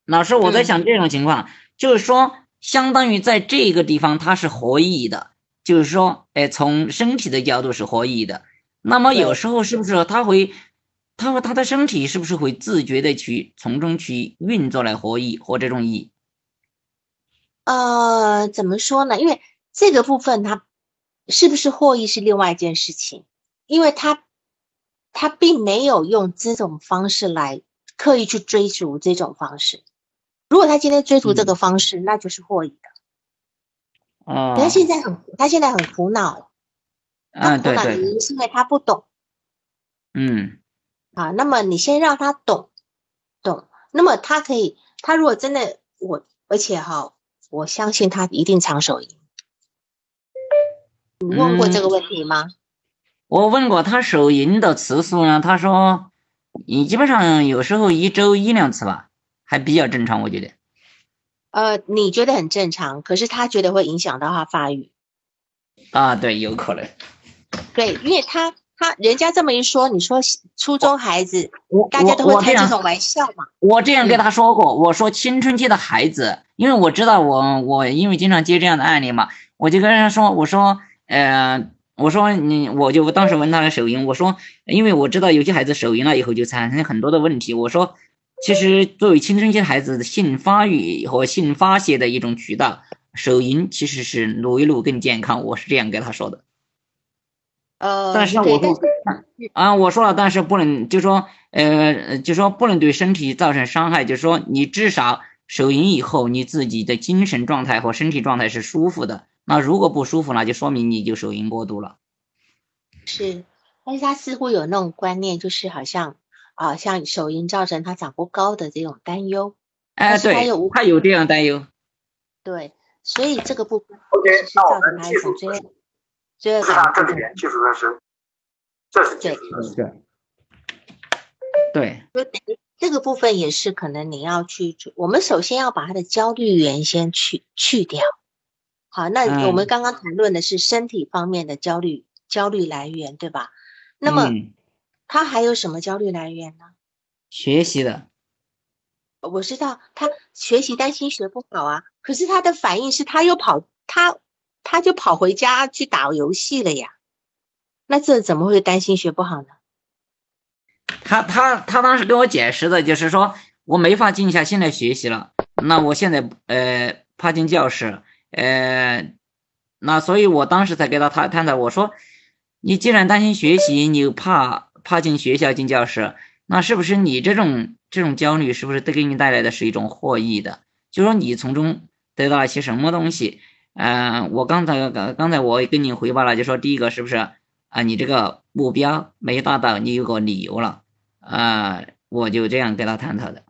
老师我在想这种情况，就是说，相当于在这个地方他是合意的，就是说，哎，从身体的角度是合意的，那么有时候是不是他会？他和他的身体是不是会自觉的去从中去运作来获益或这种益？呃，怎么说呢？因为这个部分它是不是获益是另外一件事情，因为他他并没有用这种方式来刻意去追逐这种方式。如果他今天追逐这个方式，那就是获益的。哦，他现在很他现在很苦恼，他苦恼原因是因为他不懂。嗯。啊，那么你先让他懂，懂，那么他可以，他如果真的我，而且哈，我相信他一定长手赢。你问过这个问题吗？我问过他手淫的次数呢，他说你基本上有时候一周一两次吧，还比较正常，我觉得。呃，你觉得很正常，可是他觉得会影响到他发育。啊，对，有可能。对，因为他他人家这么一说，你说初中孩子，我大家都会开这种玩笑嘛。我这样跟他说过，我说青春期的孩子，因为我知道我我因为经常接这样的案例嘛，我就跟人家说，我说呃，我说你，我就当时问他的手淫，我说因为我知道有些孩子手淫了以后就产生很多的问题，我说其实作为青春期的孩子的性发育和性发泄的一种渠道，手淫其实是撸一撸更健康，我是这样跟他说的。呃，但是对我说啊，我说了，但是不能，就说呃，就说不能对身体造成伤害，就是说你至少手淫以后，你自己的精神状态和身体状态是舒服的。那如果不舒服，那就说明你就手淫过度了。是，但是他似乎有那种观念，就是好像啊，像手淫造成他长不高的这种担忧。哎，对他又无，他有这样担忧。对，所以这个部分 OK，其实那我造成他一们技术种罪恶感的部分。这里面技术认识，这是。对，这个部分也是可能你要去，我们首先要把他的焦虑源先去去掉。好，那我们嗯刚刚谈论的是身体方面的焦虑，焦虑来源，对吧？那么嗯他还有什么焦虑来源呢？学习的，我知道他学习担心学不好啊，可是他的反应是他又跑，他他就跑回家去打游戏了呀。那这怎么会担心学不好呢？他他他当时跟我解释的就是说我没法静下心来学习了，那我现在呃怕进教室，呃，那所以我当时才跟他探探讨，我说你既然担心学习，你又怕怕进学校进教室，那是不是你这种这种焦虑是不是都给你带来的是一种获益的？就说你从中得到了些什么东西？嗯、我刚才刚刚才我也跟你汇报了，就说第一个是不是啊？你这个目标没达到，你有个理由了。啊、我就这样跟他探讨的。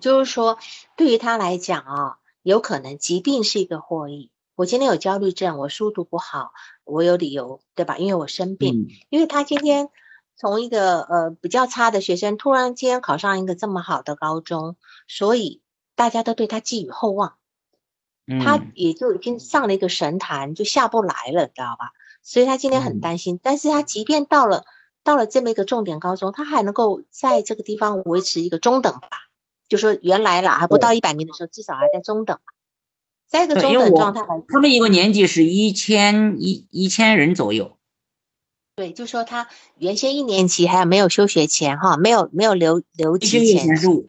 就是说，对于他来讲啊，有可能疾病是一个获益。我今天有焦虑症，我书读不好，我有理由，对吧？因为我生病。嗯因为他今天从一个呃比较差的学生，突然间考上一个这么好的高中，所以大家都对他寄予厚望，他嗯也就已经上了一个神坛，就下不来了，知道吧？所以他今天很嗯担心。但是他即便到了到了这么一个重点高中，他还能够在这个地方维持一个中等吧，就说原来啦还不到一百名的时候，至少还在中等吧，在一个中等状态来他们一个年级是一千一一千人左右。对，就说他原先一年级还有没有休学前哈，没有没有留留级前以前是五，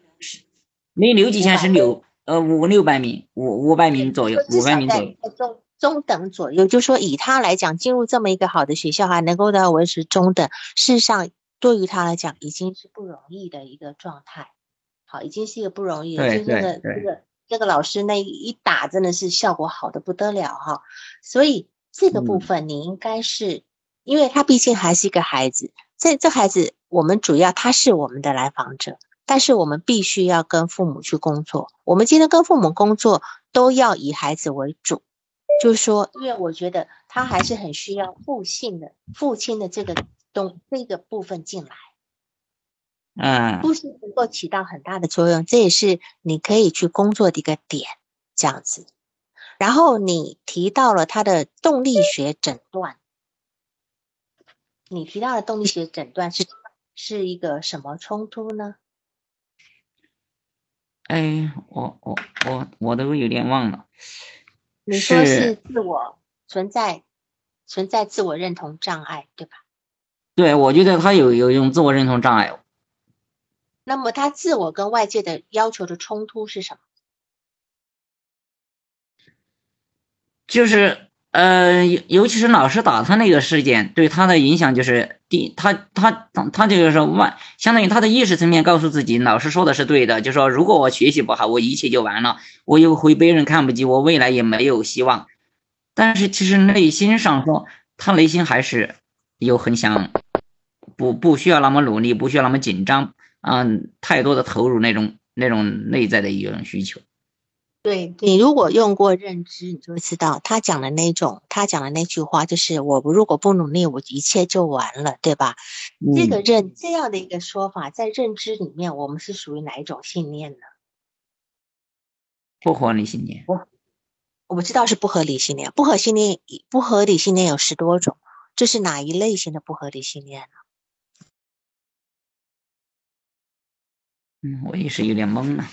没留级前是六呃五六百名，五五百名左右，五百名左右。中中等左右，就说以他来讲，进入这么一个好的学校，还能够到维持中等，事实上对于他来讲已经是不容易的一个状态。好，已经是一个不容易了。对就这个对这个这个老师那一打，真的是效果好的不得了哈。所以这个部嗯分你应该是，因为他毕竟还是一个孩子，这这孩子我们主要他是我们的来访者，但是我们必须要跟父母去工作。我们今天跟父母工作都要以孩子为主，就是说，因为我觉得他还是很需要父性的父亲的这个东这个部分进来。嗯呼吸能够起到很大的作用，这也是你可以去工作的一个点，这样子。然后你提到了他的动力学诊断，你提到的动力学诊断是是一个什么冲突呢？哎，我我我我都有点忘了。你说是是自我存在存在自我认同障碍，对吧？对，我觉得他有有一种自我认同障碍。那么他自我跟外界的要求的冲突是什么？就是呃，尤尤其是老师打他那个事件，对他的影响就是第他他他他这个是外，相当于他的意识层面告诉自己，老师说的是对的，就说如果我学习不好，我一切就完了，我又会被人看不起，我未来也没有希望。但是其实内心上说，他内心还是有很想不不需要那么努力，不需要那么紧张，嗯，太多的投入那种那种内在的一种需求。对你如果用过认知，你就会知道他讲的那种，他讲的那句话就是“我如果不努力，我一切就完了”，对吧？这个嗯认这样的一个说法，在认知里面，我们是属于哪一种信念呢？不合理信念。我知道是不合理信念，不合理信念不合理信念有十多种，这是哪一类型的不合理信念呢？嗯，我也是有点懵了，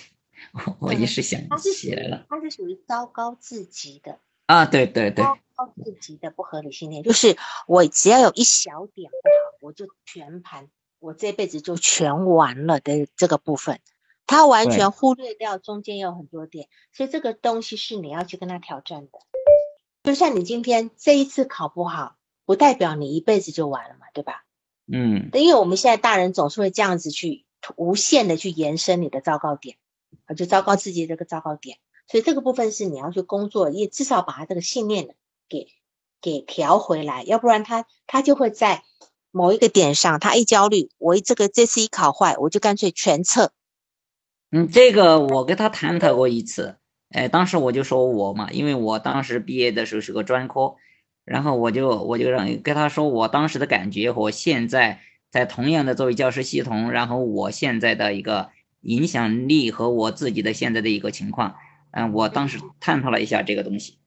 我我一时想不起来了。它是属于糟糕至极的啊，对对对，糟糕至极的不合理信念，就是我只要有一小点不好，我就全盘，我这辈子就全完了的这个部分。他完全忽略掉中间有很多点，所以这个东西是你要去跟他挑战的。就像你今天这一次考不好，不代表你一辈子就完了嘛，对吧？嗯。因为我们现在大人总是会这样子去无限的去延伸你的糟糕点，啊，就糟糕自己这个糟糕点。所以这个部分是你要去工作，也至少把他这个信念给给调回来，要不然他他就会在某一个点上，他一焦虑，我这个这次一考坏，我就干脆全撤。嗯，这个我跟他探讨过一次，哎，当时我就说我嘛，因为我当时毕业的时候是个专科，然后我就我就让跟他说我当时的感觉和现在在同样的作为教师系统，然后我现在的一个影响力和我自己的现在的一个情况，嗯，我当时探讨了一下这个东西。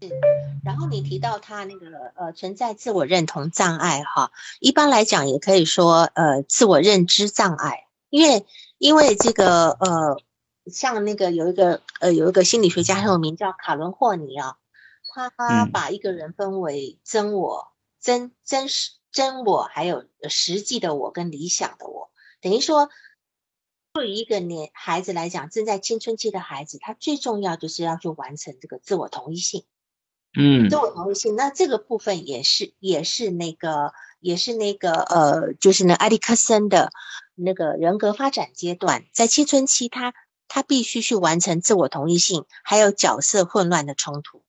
是，然后你提到他那个呃存在自我认同障碍哈，一般来讲也可以说呃自我认知障碍，因为。因为这个呃，像那个有一个呃有一个心理学家很有名叫卡伦霍尼啊，他把一个人分为真我、真真实真我，还有实际的我跟理想的我。等于说，对于一个年孩子来讲，正在青春期的孩子，他最重要就是要去完成这个自我同一性。嗯，自我同一性，那这个部分也是也是那个也是那个呃，就是那埃里克森的。那个人格发展阶段，在青春期，他他必须去完成自我同一性，还有角色混乱的冲突。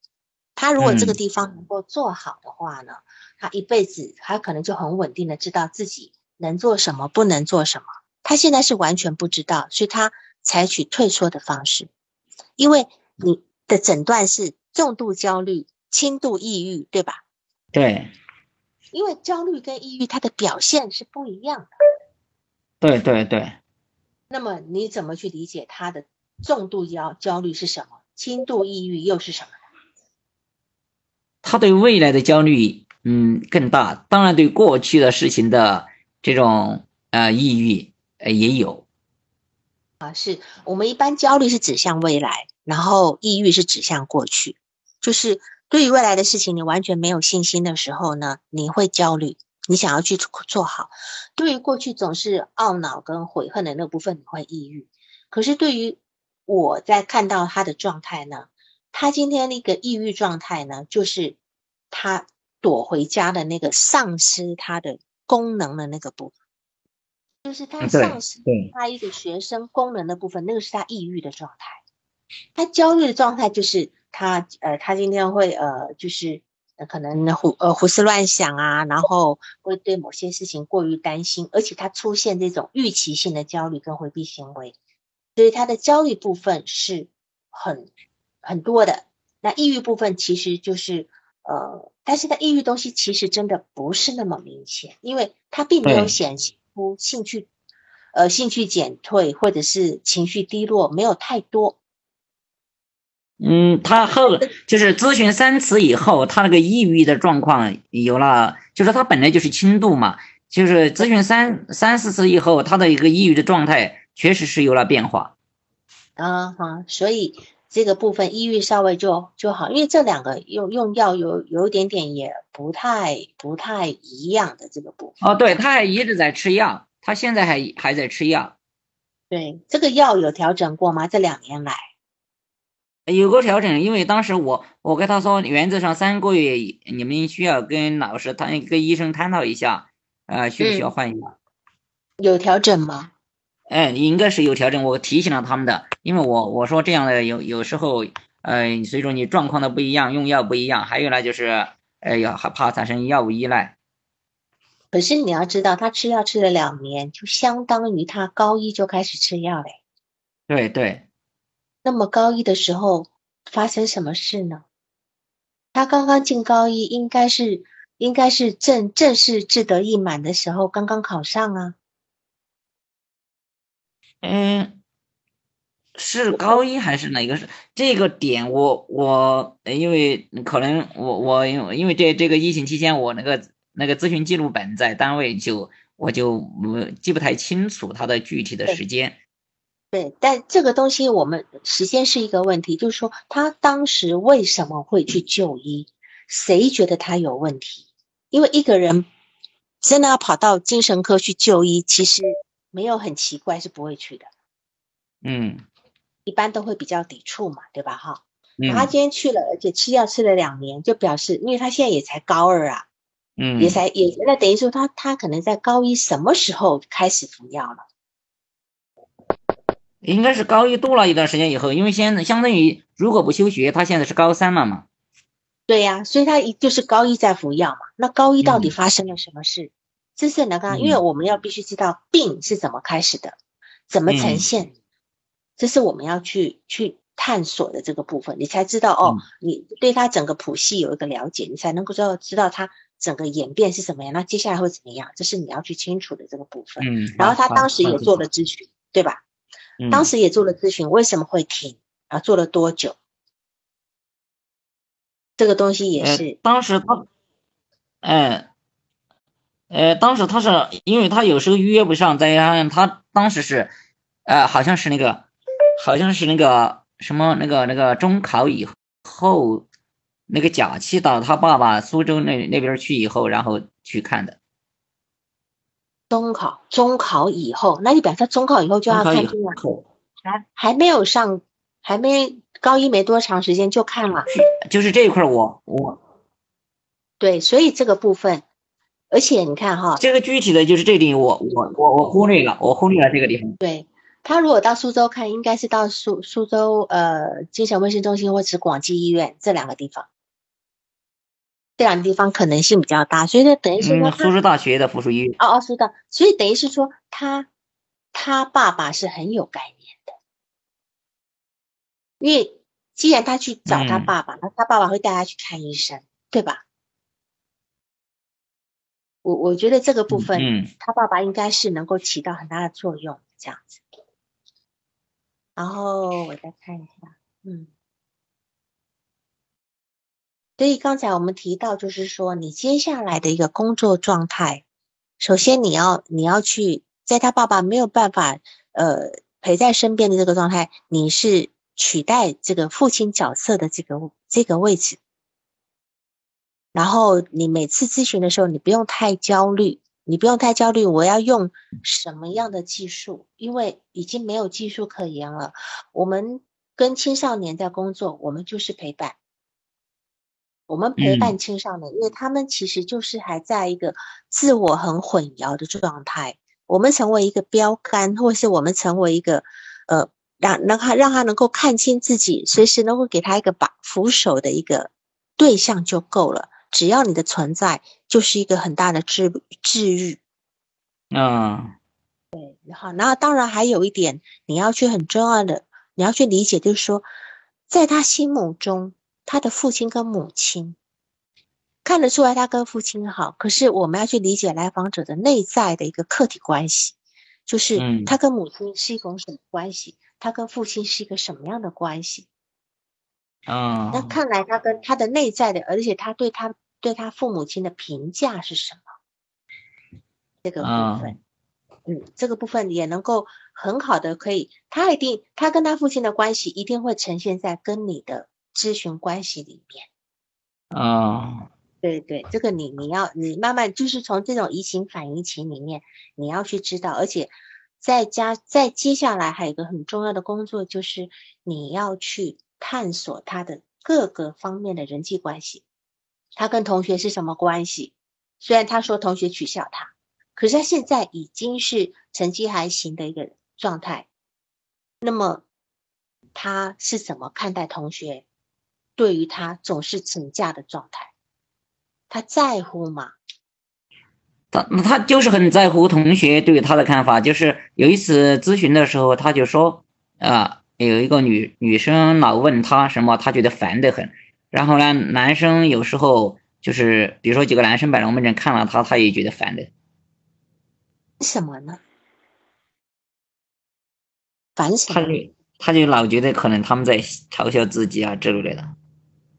他如果这个地方能够做好的话呢，他一辈子他可能就很稳定的知道自己能做什么，不能做什么。他现在是完全不知道，所以他采取退缩的方式。因为你的诊断是重度焦虑、轻度抑郁，对吧？对。因为焦虑跟抑郁，它的表现是不一样的。对对对，那么你怎么去理解他的重度焦焦虑是什么？轻度抑郁又是什么？他对未来的焦虑，嗯，更大。当然，对过去的事情的这种呃抑郁，呃也有。啊，是我们一般焦虑是指向未来，然后抑郁是指向过去。就是对于未来的事情，你完全没有信心的时候呢，你会焦虑。你想要去做好，对于过去总是懊恼跟悔恨的那部分，你会抑郁。可是对于我在看到他的状态呢，他今天那个抑郁状态呢，就是他躲回家的那个丧失他的功能的那个部分，就是他丧失他一个学生功能的部分，那个是他抑郁的状态。他焦虑的状态就是他呃，他今天会呃，就是。可能胡呃胡思乱想啊，然后会对某些事情过于担心，而且他出现这种预期性的焦虑跟回避行为，所以他的焦虑部分是很很多的。那抑郁部分其实就是呃，但是他抑郁东西其实真的不是那么明显，因为他并没有显示出兴趣呃兴趣减退或者是情绪低落，没有太多。嗯，他后就是咨询三次以后，他那个抑郁的状况有了，就是他本来就是轻度嘛，就是咨询三三四次以后，他的一个抑郁的状态确实是有了变化。啊哈，所以这个部分抑郁稍微就就好，因为这两个用用药有有一点点也不太不太一样的这个部分。哦，对，他还一直在吃药，他现在还还在吃药。对，这个药有调整过吗？这两年来？有过调整，因为当时我我跟他说，原则上三个月你们需要跟老师谈，跟医生探讨一下，啊，需不需要换药？有调整吗？哎，应该是有调整。我提醒了他们的，因为我我说这样的有有时候，呃，随着你状况的不一样，用药不一样，还有呢就是，哎呀害怕产生药物依赖。可是你要知道，他吃药吃了两年，就相当于他高一就开始吃药嘞。对对。那么高一的时候发生什么事呢？他刚刚进高一，应该是应该是正正式志得意满的时候，刚刚考上啊。嗯，是高一还是哪个是这个点？我我因为可能我我因为因为这这个疫情期间，我那个那个咨询记录本在单位，就我就记不太清楚它的具体的时间。对，但这个东西我们时间是一个问题，就是说他当时为什么会去就医？谁觉得他有问题？因为一个人真的要跑到精神科去就医，其实没有很奇怪，是不会去的。嗯。一般都会比较抵触嘛，对吧？哈，他今天去了，而且吃药吃了两年，就表示，因为他现在也才高二啊，嗯，也才也那等于说他他可能在高一什么时候开始服药了？应该是高一度了一段时间以后，因为现在相当于如果不休学，他现在是高三了嘛？对呀，所以他一就是高一在服药嘛。那高一到底发生了什么事？这是那个，因为我们要必须知道病是怎么开始的，怎么呈现。这是我们要去去探索的这个部分，你才知道哦，你对他整个谱系有一个了解，你才能够知道知道他整个演变是什么样，那接下来会怎么样？这是你要去清楚的这个部分。嗯，然后他当时也做了咨询，对吧？嗯，当时也做了咨询，为什么会停？啊，做了多久？这个东西也是。当时他，哎，呃，当时他是因为他有时候预约不上，再加上他当时是，呃，好像是那个。好像是那个什么那个那个中考以后那个假期到他爸爸苏州那那边去以后，然后去看的。中考中考以后，那你表示中考以后就要看病了？还还没有上，还没高一没多长时间就看了。就是这一块我我。对，所以这个部分，而且你看哈，这个具体的就是这里我我我我忽略了，我忽略了这个地方。对。他如果到苏州看，应该是到苏苏州呃精神卫生中心或者广济医院这两个地方，这两个地方可能性比较大，所以说等于是说苏州大学的附属医院哦哦，苏州，所以等于是说他他爸爸是很有概念的，因为既然他去找他爸爸，那他爸爸会带他去看医生，对吧？我我觉得这个部分，嗯他爸爸应该是能够起到很大的作用，这样子。然后我再看一下，嗯，所以刚才我们提到，就是说你接下来的一个工作状态，首先你要你要去在他爸爸没有办法呃陪在身边的这个状态，你是取代这个父亲角色的这个这个位置，然后你每次咨询的时候，你不用太焦虑。你不用太焦虑，我要用什么样的技术？因为已经没有技术可言了。我们跟青少年在工作，我们就是陪伴，我们陪伴青少年，因为他们其实就是还在一个自我很混淆的状态。我们成为一个标杆，或是我们成为一个呃，让让他让他能够看清自己，随时能够给他一个把扶手的一个对象就够了。只要你的存在，就是一个很大的治治愈。嗯，对，好，然后当然还有一点，你要去很重要的，你要去理解，就是说，在他心目中，他的父亲跟母亲看得出来他跟父亲好，可是我们要去理解来访者的内在的一个客体关系，就是他跟母亲是一种什么关系，他跟父亲是一个什么样的关系。啊，那看来他跟他的内在的，而且他对他对他父母亲的评价是什么？这个部分，嗯，这个部分也能够很好的可以，他一定他跟他父亲的关系一定会呈现在跟你的咨询关系里面。啊，对对，这个你你要你慢慢就是从这种移情反移情里面你要去知道，而且再加再接下来还有一个很重要的工作就是你要去。探索他的各个方面的人际关系，他跟同学是什么关系？虽然他说同学取笑他，可是他现在已经是成绩还行的一个状态。那么他是怎么看待同学对于他总是请假的状态？他在乎吗？他他就是很在乎同学对他的看法。就是有一次咨询的时候，他就说啊。有一个女女生老问他什么，他觉得烦得很。然后呢，男生有时候就是，比如说几个男生摆龙门阵看了他，他也觉得烦的。什么呢？烦什么？他就老觉得可能他们在嘲笑自己啊之类的。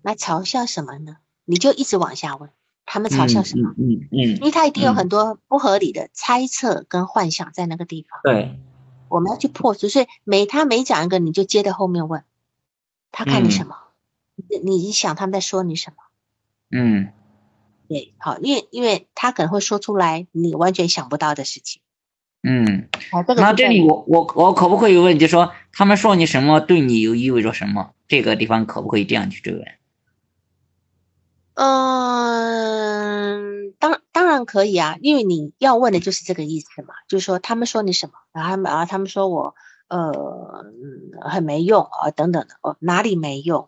那嘲笑什么呢？你就一直往下问，他们嘲笑什么？嗯嗯，因为他一定有很多不合理的猜测跟幻想在那个地方。对，我们要去破除。所以每他每讲一个，你就接着后面问，他看你什么？你你想他们在说你什么？嗯，对，好，因为因为他可能会说出来你完全想不到的事情。嗯，好，这个那这里我我我可不可以问，就说他们说你什么，对你又意味着什么？这个地方可不可以这样去追问？嗯，当当然可以啊，因为你要问的就是这个意思嘛，就是说他们说你什么，然后他们啊，他们说我呃很没用啊等等的哦，哪里没用？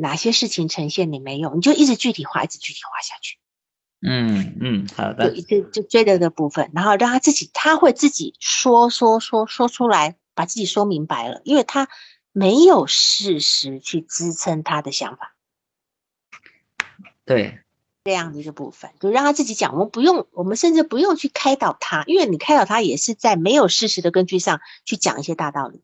哪些事情呈现你没用？你就一直具体化，一直具体化下去。嗯嗯，好的。就就追的的部分，然后让他自己，他会自己说说说说出来，把自己说明白了，因为他没有事实去支撑他的想法。对，这样的一个部分，就让他自己讲，我们不用，我们甚至不用去开导他，因为你开导他也是在没有事实的根据上去讲一些大道理。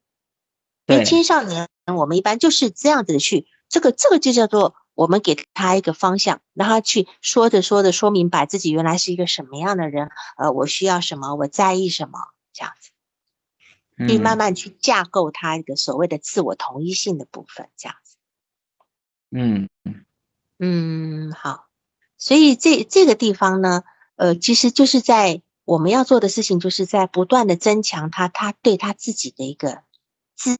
因为青少年，我们一般就是这样子的去。这个这个就叫做我们给他一个方向，让他去说着说着说明白自己原来是一个什么样的人，呃，我需要什么，我在意什么，这样子，去慢慢去架构他一个所谓的自我同一性的部分，这样子。嗯嗯好，所以这这个地方呢，呃，其实就是在我们要做的事情，就是在不断的增强他他对他自己的一个自。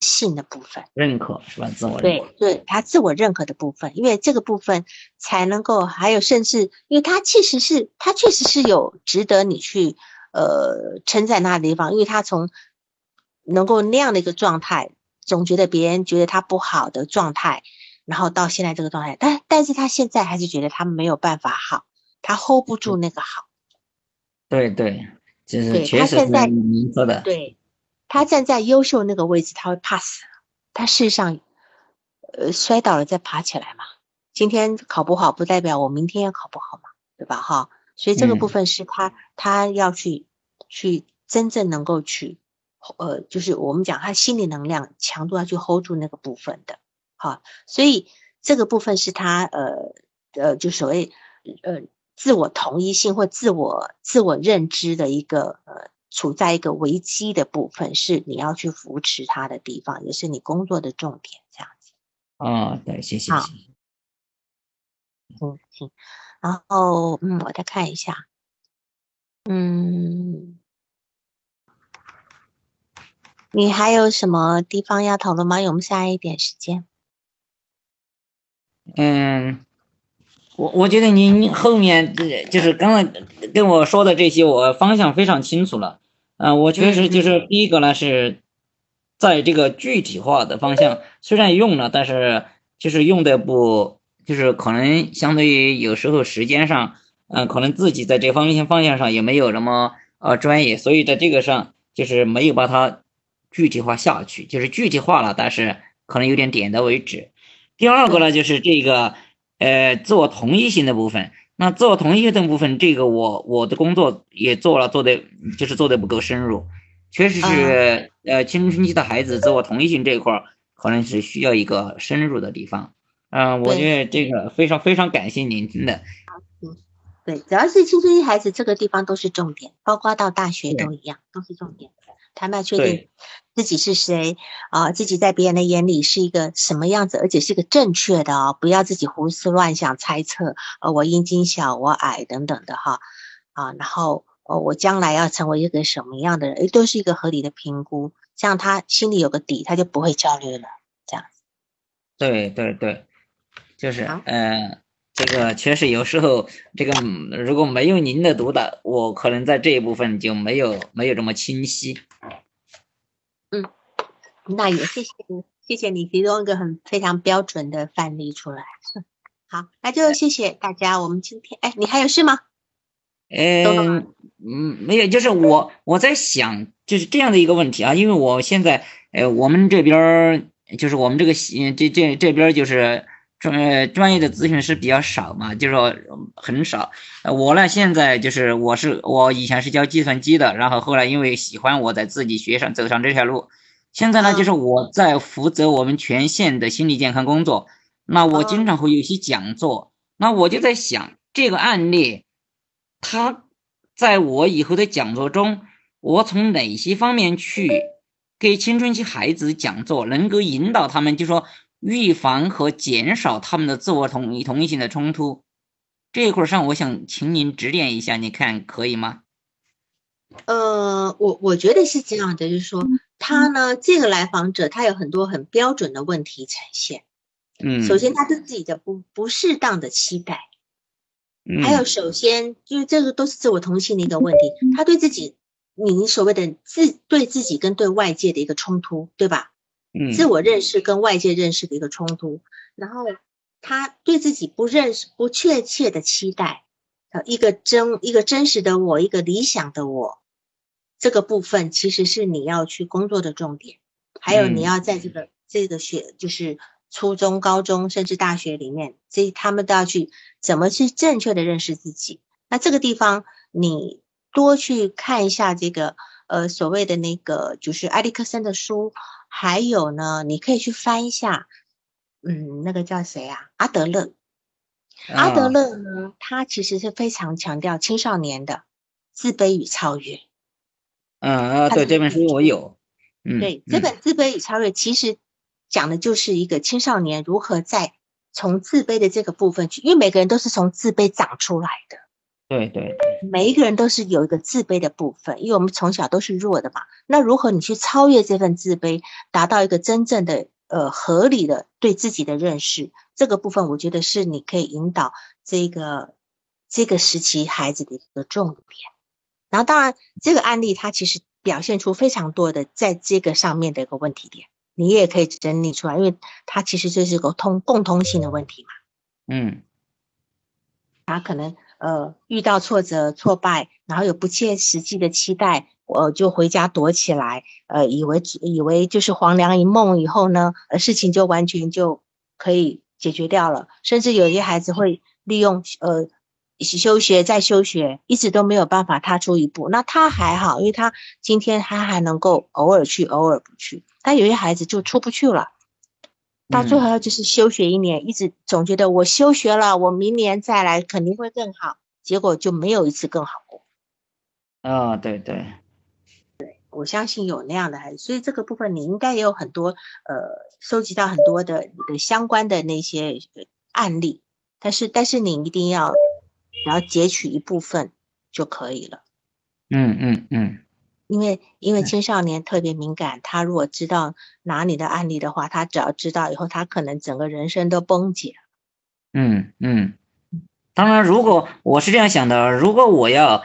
信的部分认可是吧？自我对对，他自我认可的部分，因为这个部分才能够还有，甚至因为他其实是他确实是有值得你去呃称赞他的地方，因为他从能够那样的一个状态，总觉得别人觉得他不好的状态，然后到现在这个状态，但但是他现在还是觉得他没有办法好，他 hold 不住那个好。对对，就是确实是您说的对。他站在优秀那个位置，他会怕死。他事实上，呃，摔倒了再爬起来嘛。今天考不好，不代表我明天也考不好嘛，对吧？哈，所以这个部分是他他要去去真正能够去，呃，就是我们讲他心理能量强度要去 hold 住那个部分的。好，所以这个部分是他呃呃，就所谓呃自我同一性或自我自我认知的一个呃。处在一个危机的部分，是你要去扶持他的地方，也是你工作的重点，这样子。啊，对，谢谢。好，嗯，行。然后，嗯，我再看一下。嗯，你还有什么地方要讨论吗？有我们下一点时间。嗯。我我觉得您后面就是刚才跟我说的这些，我方向非常清楚了。嗯，我确实就是第一个呢，是在这个具体化的方向，虽然用了，但是就是用的不，就是可能相对于有时候时间上，嗯，可能自己在这方面方向上也没有什么呃专业，所以在这个上就是没有把它具体化下去，就是具体化了，但是可能有点点到为止。第二个呢，就是这个。呃，自我同一性的部分，那自我同一性的部分，这个我我的工作也做了，做的就是做的不够深入，确实是呃青春期的孩子自我同一性这一块可能是需要一个深入的地方。嗯，我觉得这个非常非常感谢您，真的。嗯，对，只要是青春期孩子，这个地方都是重点，包括到大学都一样，都是重点。谈判确定自己是谁啊，自己在别人的眼里是一个什么样子，而且是个正确的哦，不要自己胡思乱想、猜测，呃，我阴茎小，我矮等等的哈啊，然后呃，我将来要成为一个什么样的人，诶，都是一个合理的评估，这样他心里有个底，他就不会焦虑了。这样子，对对对，就是嗯，这个确实有时候这个如果没有您的督导，我可能在这一部分就没有没有这么清晰。那也谢谢你，谢谢你提供一个很非常标准的范例出来。好，那就谢谢大家。我们今天，哎，你还有事吗？嗯嗯，没有，就是我我在想，就是这样的一个问题啊，因为我现在，呃，我们这边就是我们这个这这这边就是专专业的咨询师比较少嘛，就是说很少。我呢，现在就是我是我以前是教计算机的，然后后来因为喜欢，我在自己学上走上这条路。现在呢，就是我在负责我们全县的心理健康工作，那我经常会有一些讲座，那我就在想这个案例，他在我以后的讲座中，我从哪些方面去给青春期孩子讲座，能够引导他们，就说预防和减少他们的自我同一同一性的冲突，这一块上，我想请您指点一下，你看可以吗？呃，我我觉得是这样的，就是说他呢，这个来访者他有很多很标准的问题呈现。嗯，首先他对自己的不不适当的期待，嗯，还有首先就是这个都是自我同性的一个问题，他对自己，你所谓的自对自己跟对外界的一个冲突，对吧？嗯，自我认识跟外界认识的一个冲突，然后他对自己不认识、不确切的期待，呃，一个真一个真实的我，一个理想的我。这个部分其实是你要去工作的重点，还有你要在这个这个学，就是初中、高中甚至大学里面，这他们都要去怎么去正确的认识自己。那这个地方你多去看一下这个呃所谓的那个就是埃里克森的书，还有呢，你可以去翻一下，嗯，那个叫谁啊？阿德勒。阿德勒呢，他其实是非常强调青少年的自卑与超越。嗯啊，对这本书我有，嗯，对这本《自卑与超越》其实讲的就是一个青少年如何在从自卑的这个部分去，因为每个人都是从自卑长出来的，对对，每一个人都是有一个自卑的部分，因为我们从小都是弱的嘛。那如何你去超越这份自卑，达到一个真正的呃合理的对自己的认识，这个部分我觉得是你可以引导这个这个时期孩子的一个重点。然后，当然，这个案例它其实表现出非常多的在这个上面的一个问题点，你也可以整理出来，因为它其实就是个通共通性的问题嘛。嗯，他可能呃遇到挫折、挫败，然后有不切实际的期待，我就回家躲起来，呃，以为以为就是黄粱一梦，以后呢，呃，事情就完全就可以解决掉了，甚至有些孩子会利用呃。休学再休学，一直都没有办法踏出一步。那他还好，因为他今天他还能够偶尔去，偶尔不去。但有些孩子就出不去了，到最后就是休学一年，一直总觉得我休学了，我明年再来肯定会更好，结果就没有一次更好过。啊，对对对，我相信有那样的孩子，所以这个部分你应该也有很多呃，收集到很多的的相关的那些案例。但是，但是你一定要。然后截取一部分就可以了。嗯嗯嗯。因为因为青少年特别敏感，他如果知道哪里的案例的话，他只要知道以后，他可能整个人生都崩解。嗯嗯。当然，如果我是这样想的，如果我要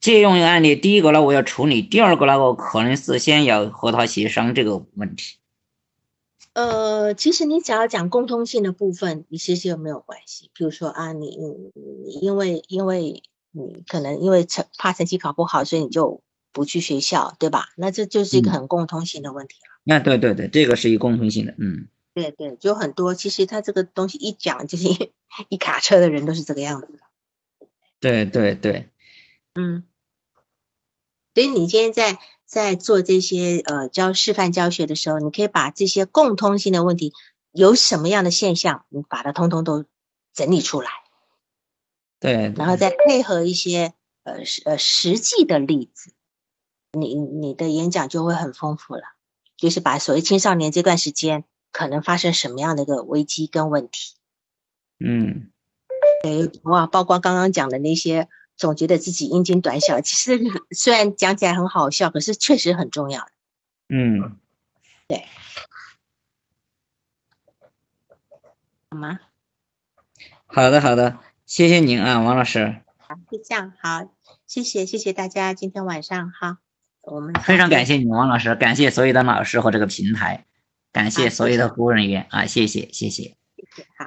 借用一个案例，第一个呢我要处理，第二个呢我可能是先要和他协商这个问题。呃，其实你只要讲共通性的部分，你其实又没有关系？比如说啊，你你你因为因为你可能因为成怕成绩考不好，所以你就不去学校，对吧？那这就是一个很共通性的问题了。那对对对，这个是一个共通性的，嗯，对对，就很多。其实他这个东西一讲，就是一 一卡车的人都是这个样子的。对对对，嗯，所以你今天在。在做这些呃教示范教学的时候，你可以把这些共通性的问题有什么样的现象，你把它通通都整理出来。对，然后再配合一些呃实呃实际的例子，你你的演讲就会很丰富了。就是把所谓青少年这段时间可能发生什么样的一个危机跟问题。嗯，对哇，包括刚刚讲的那些。总觉得自己阴茎短小，其实虽然讲起来很好笑，可是确实很重要。嗯，对，好吗？好的，好的，谢谢您啊，王老师。好，就这样，好，谢谢，谢谢大家今天晚上哈，我们非常感谢你，王老师，感谢所有的老师和这个平台，感谢所有的服务人员啊，谢谢，谢谢，谢谢，好。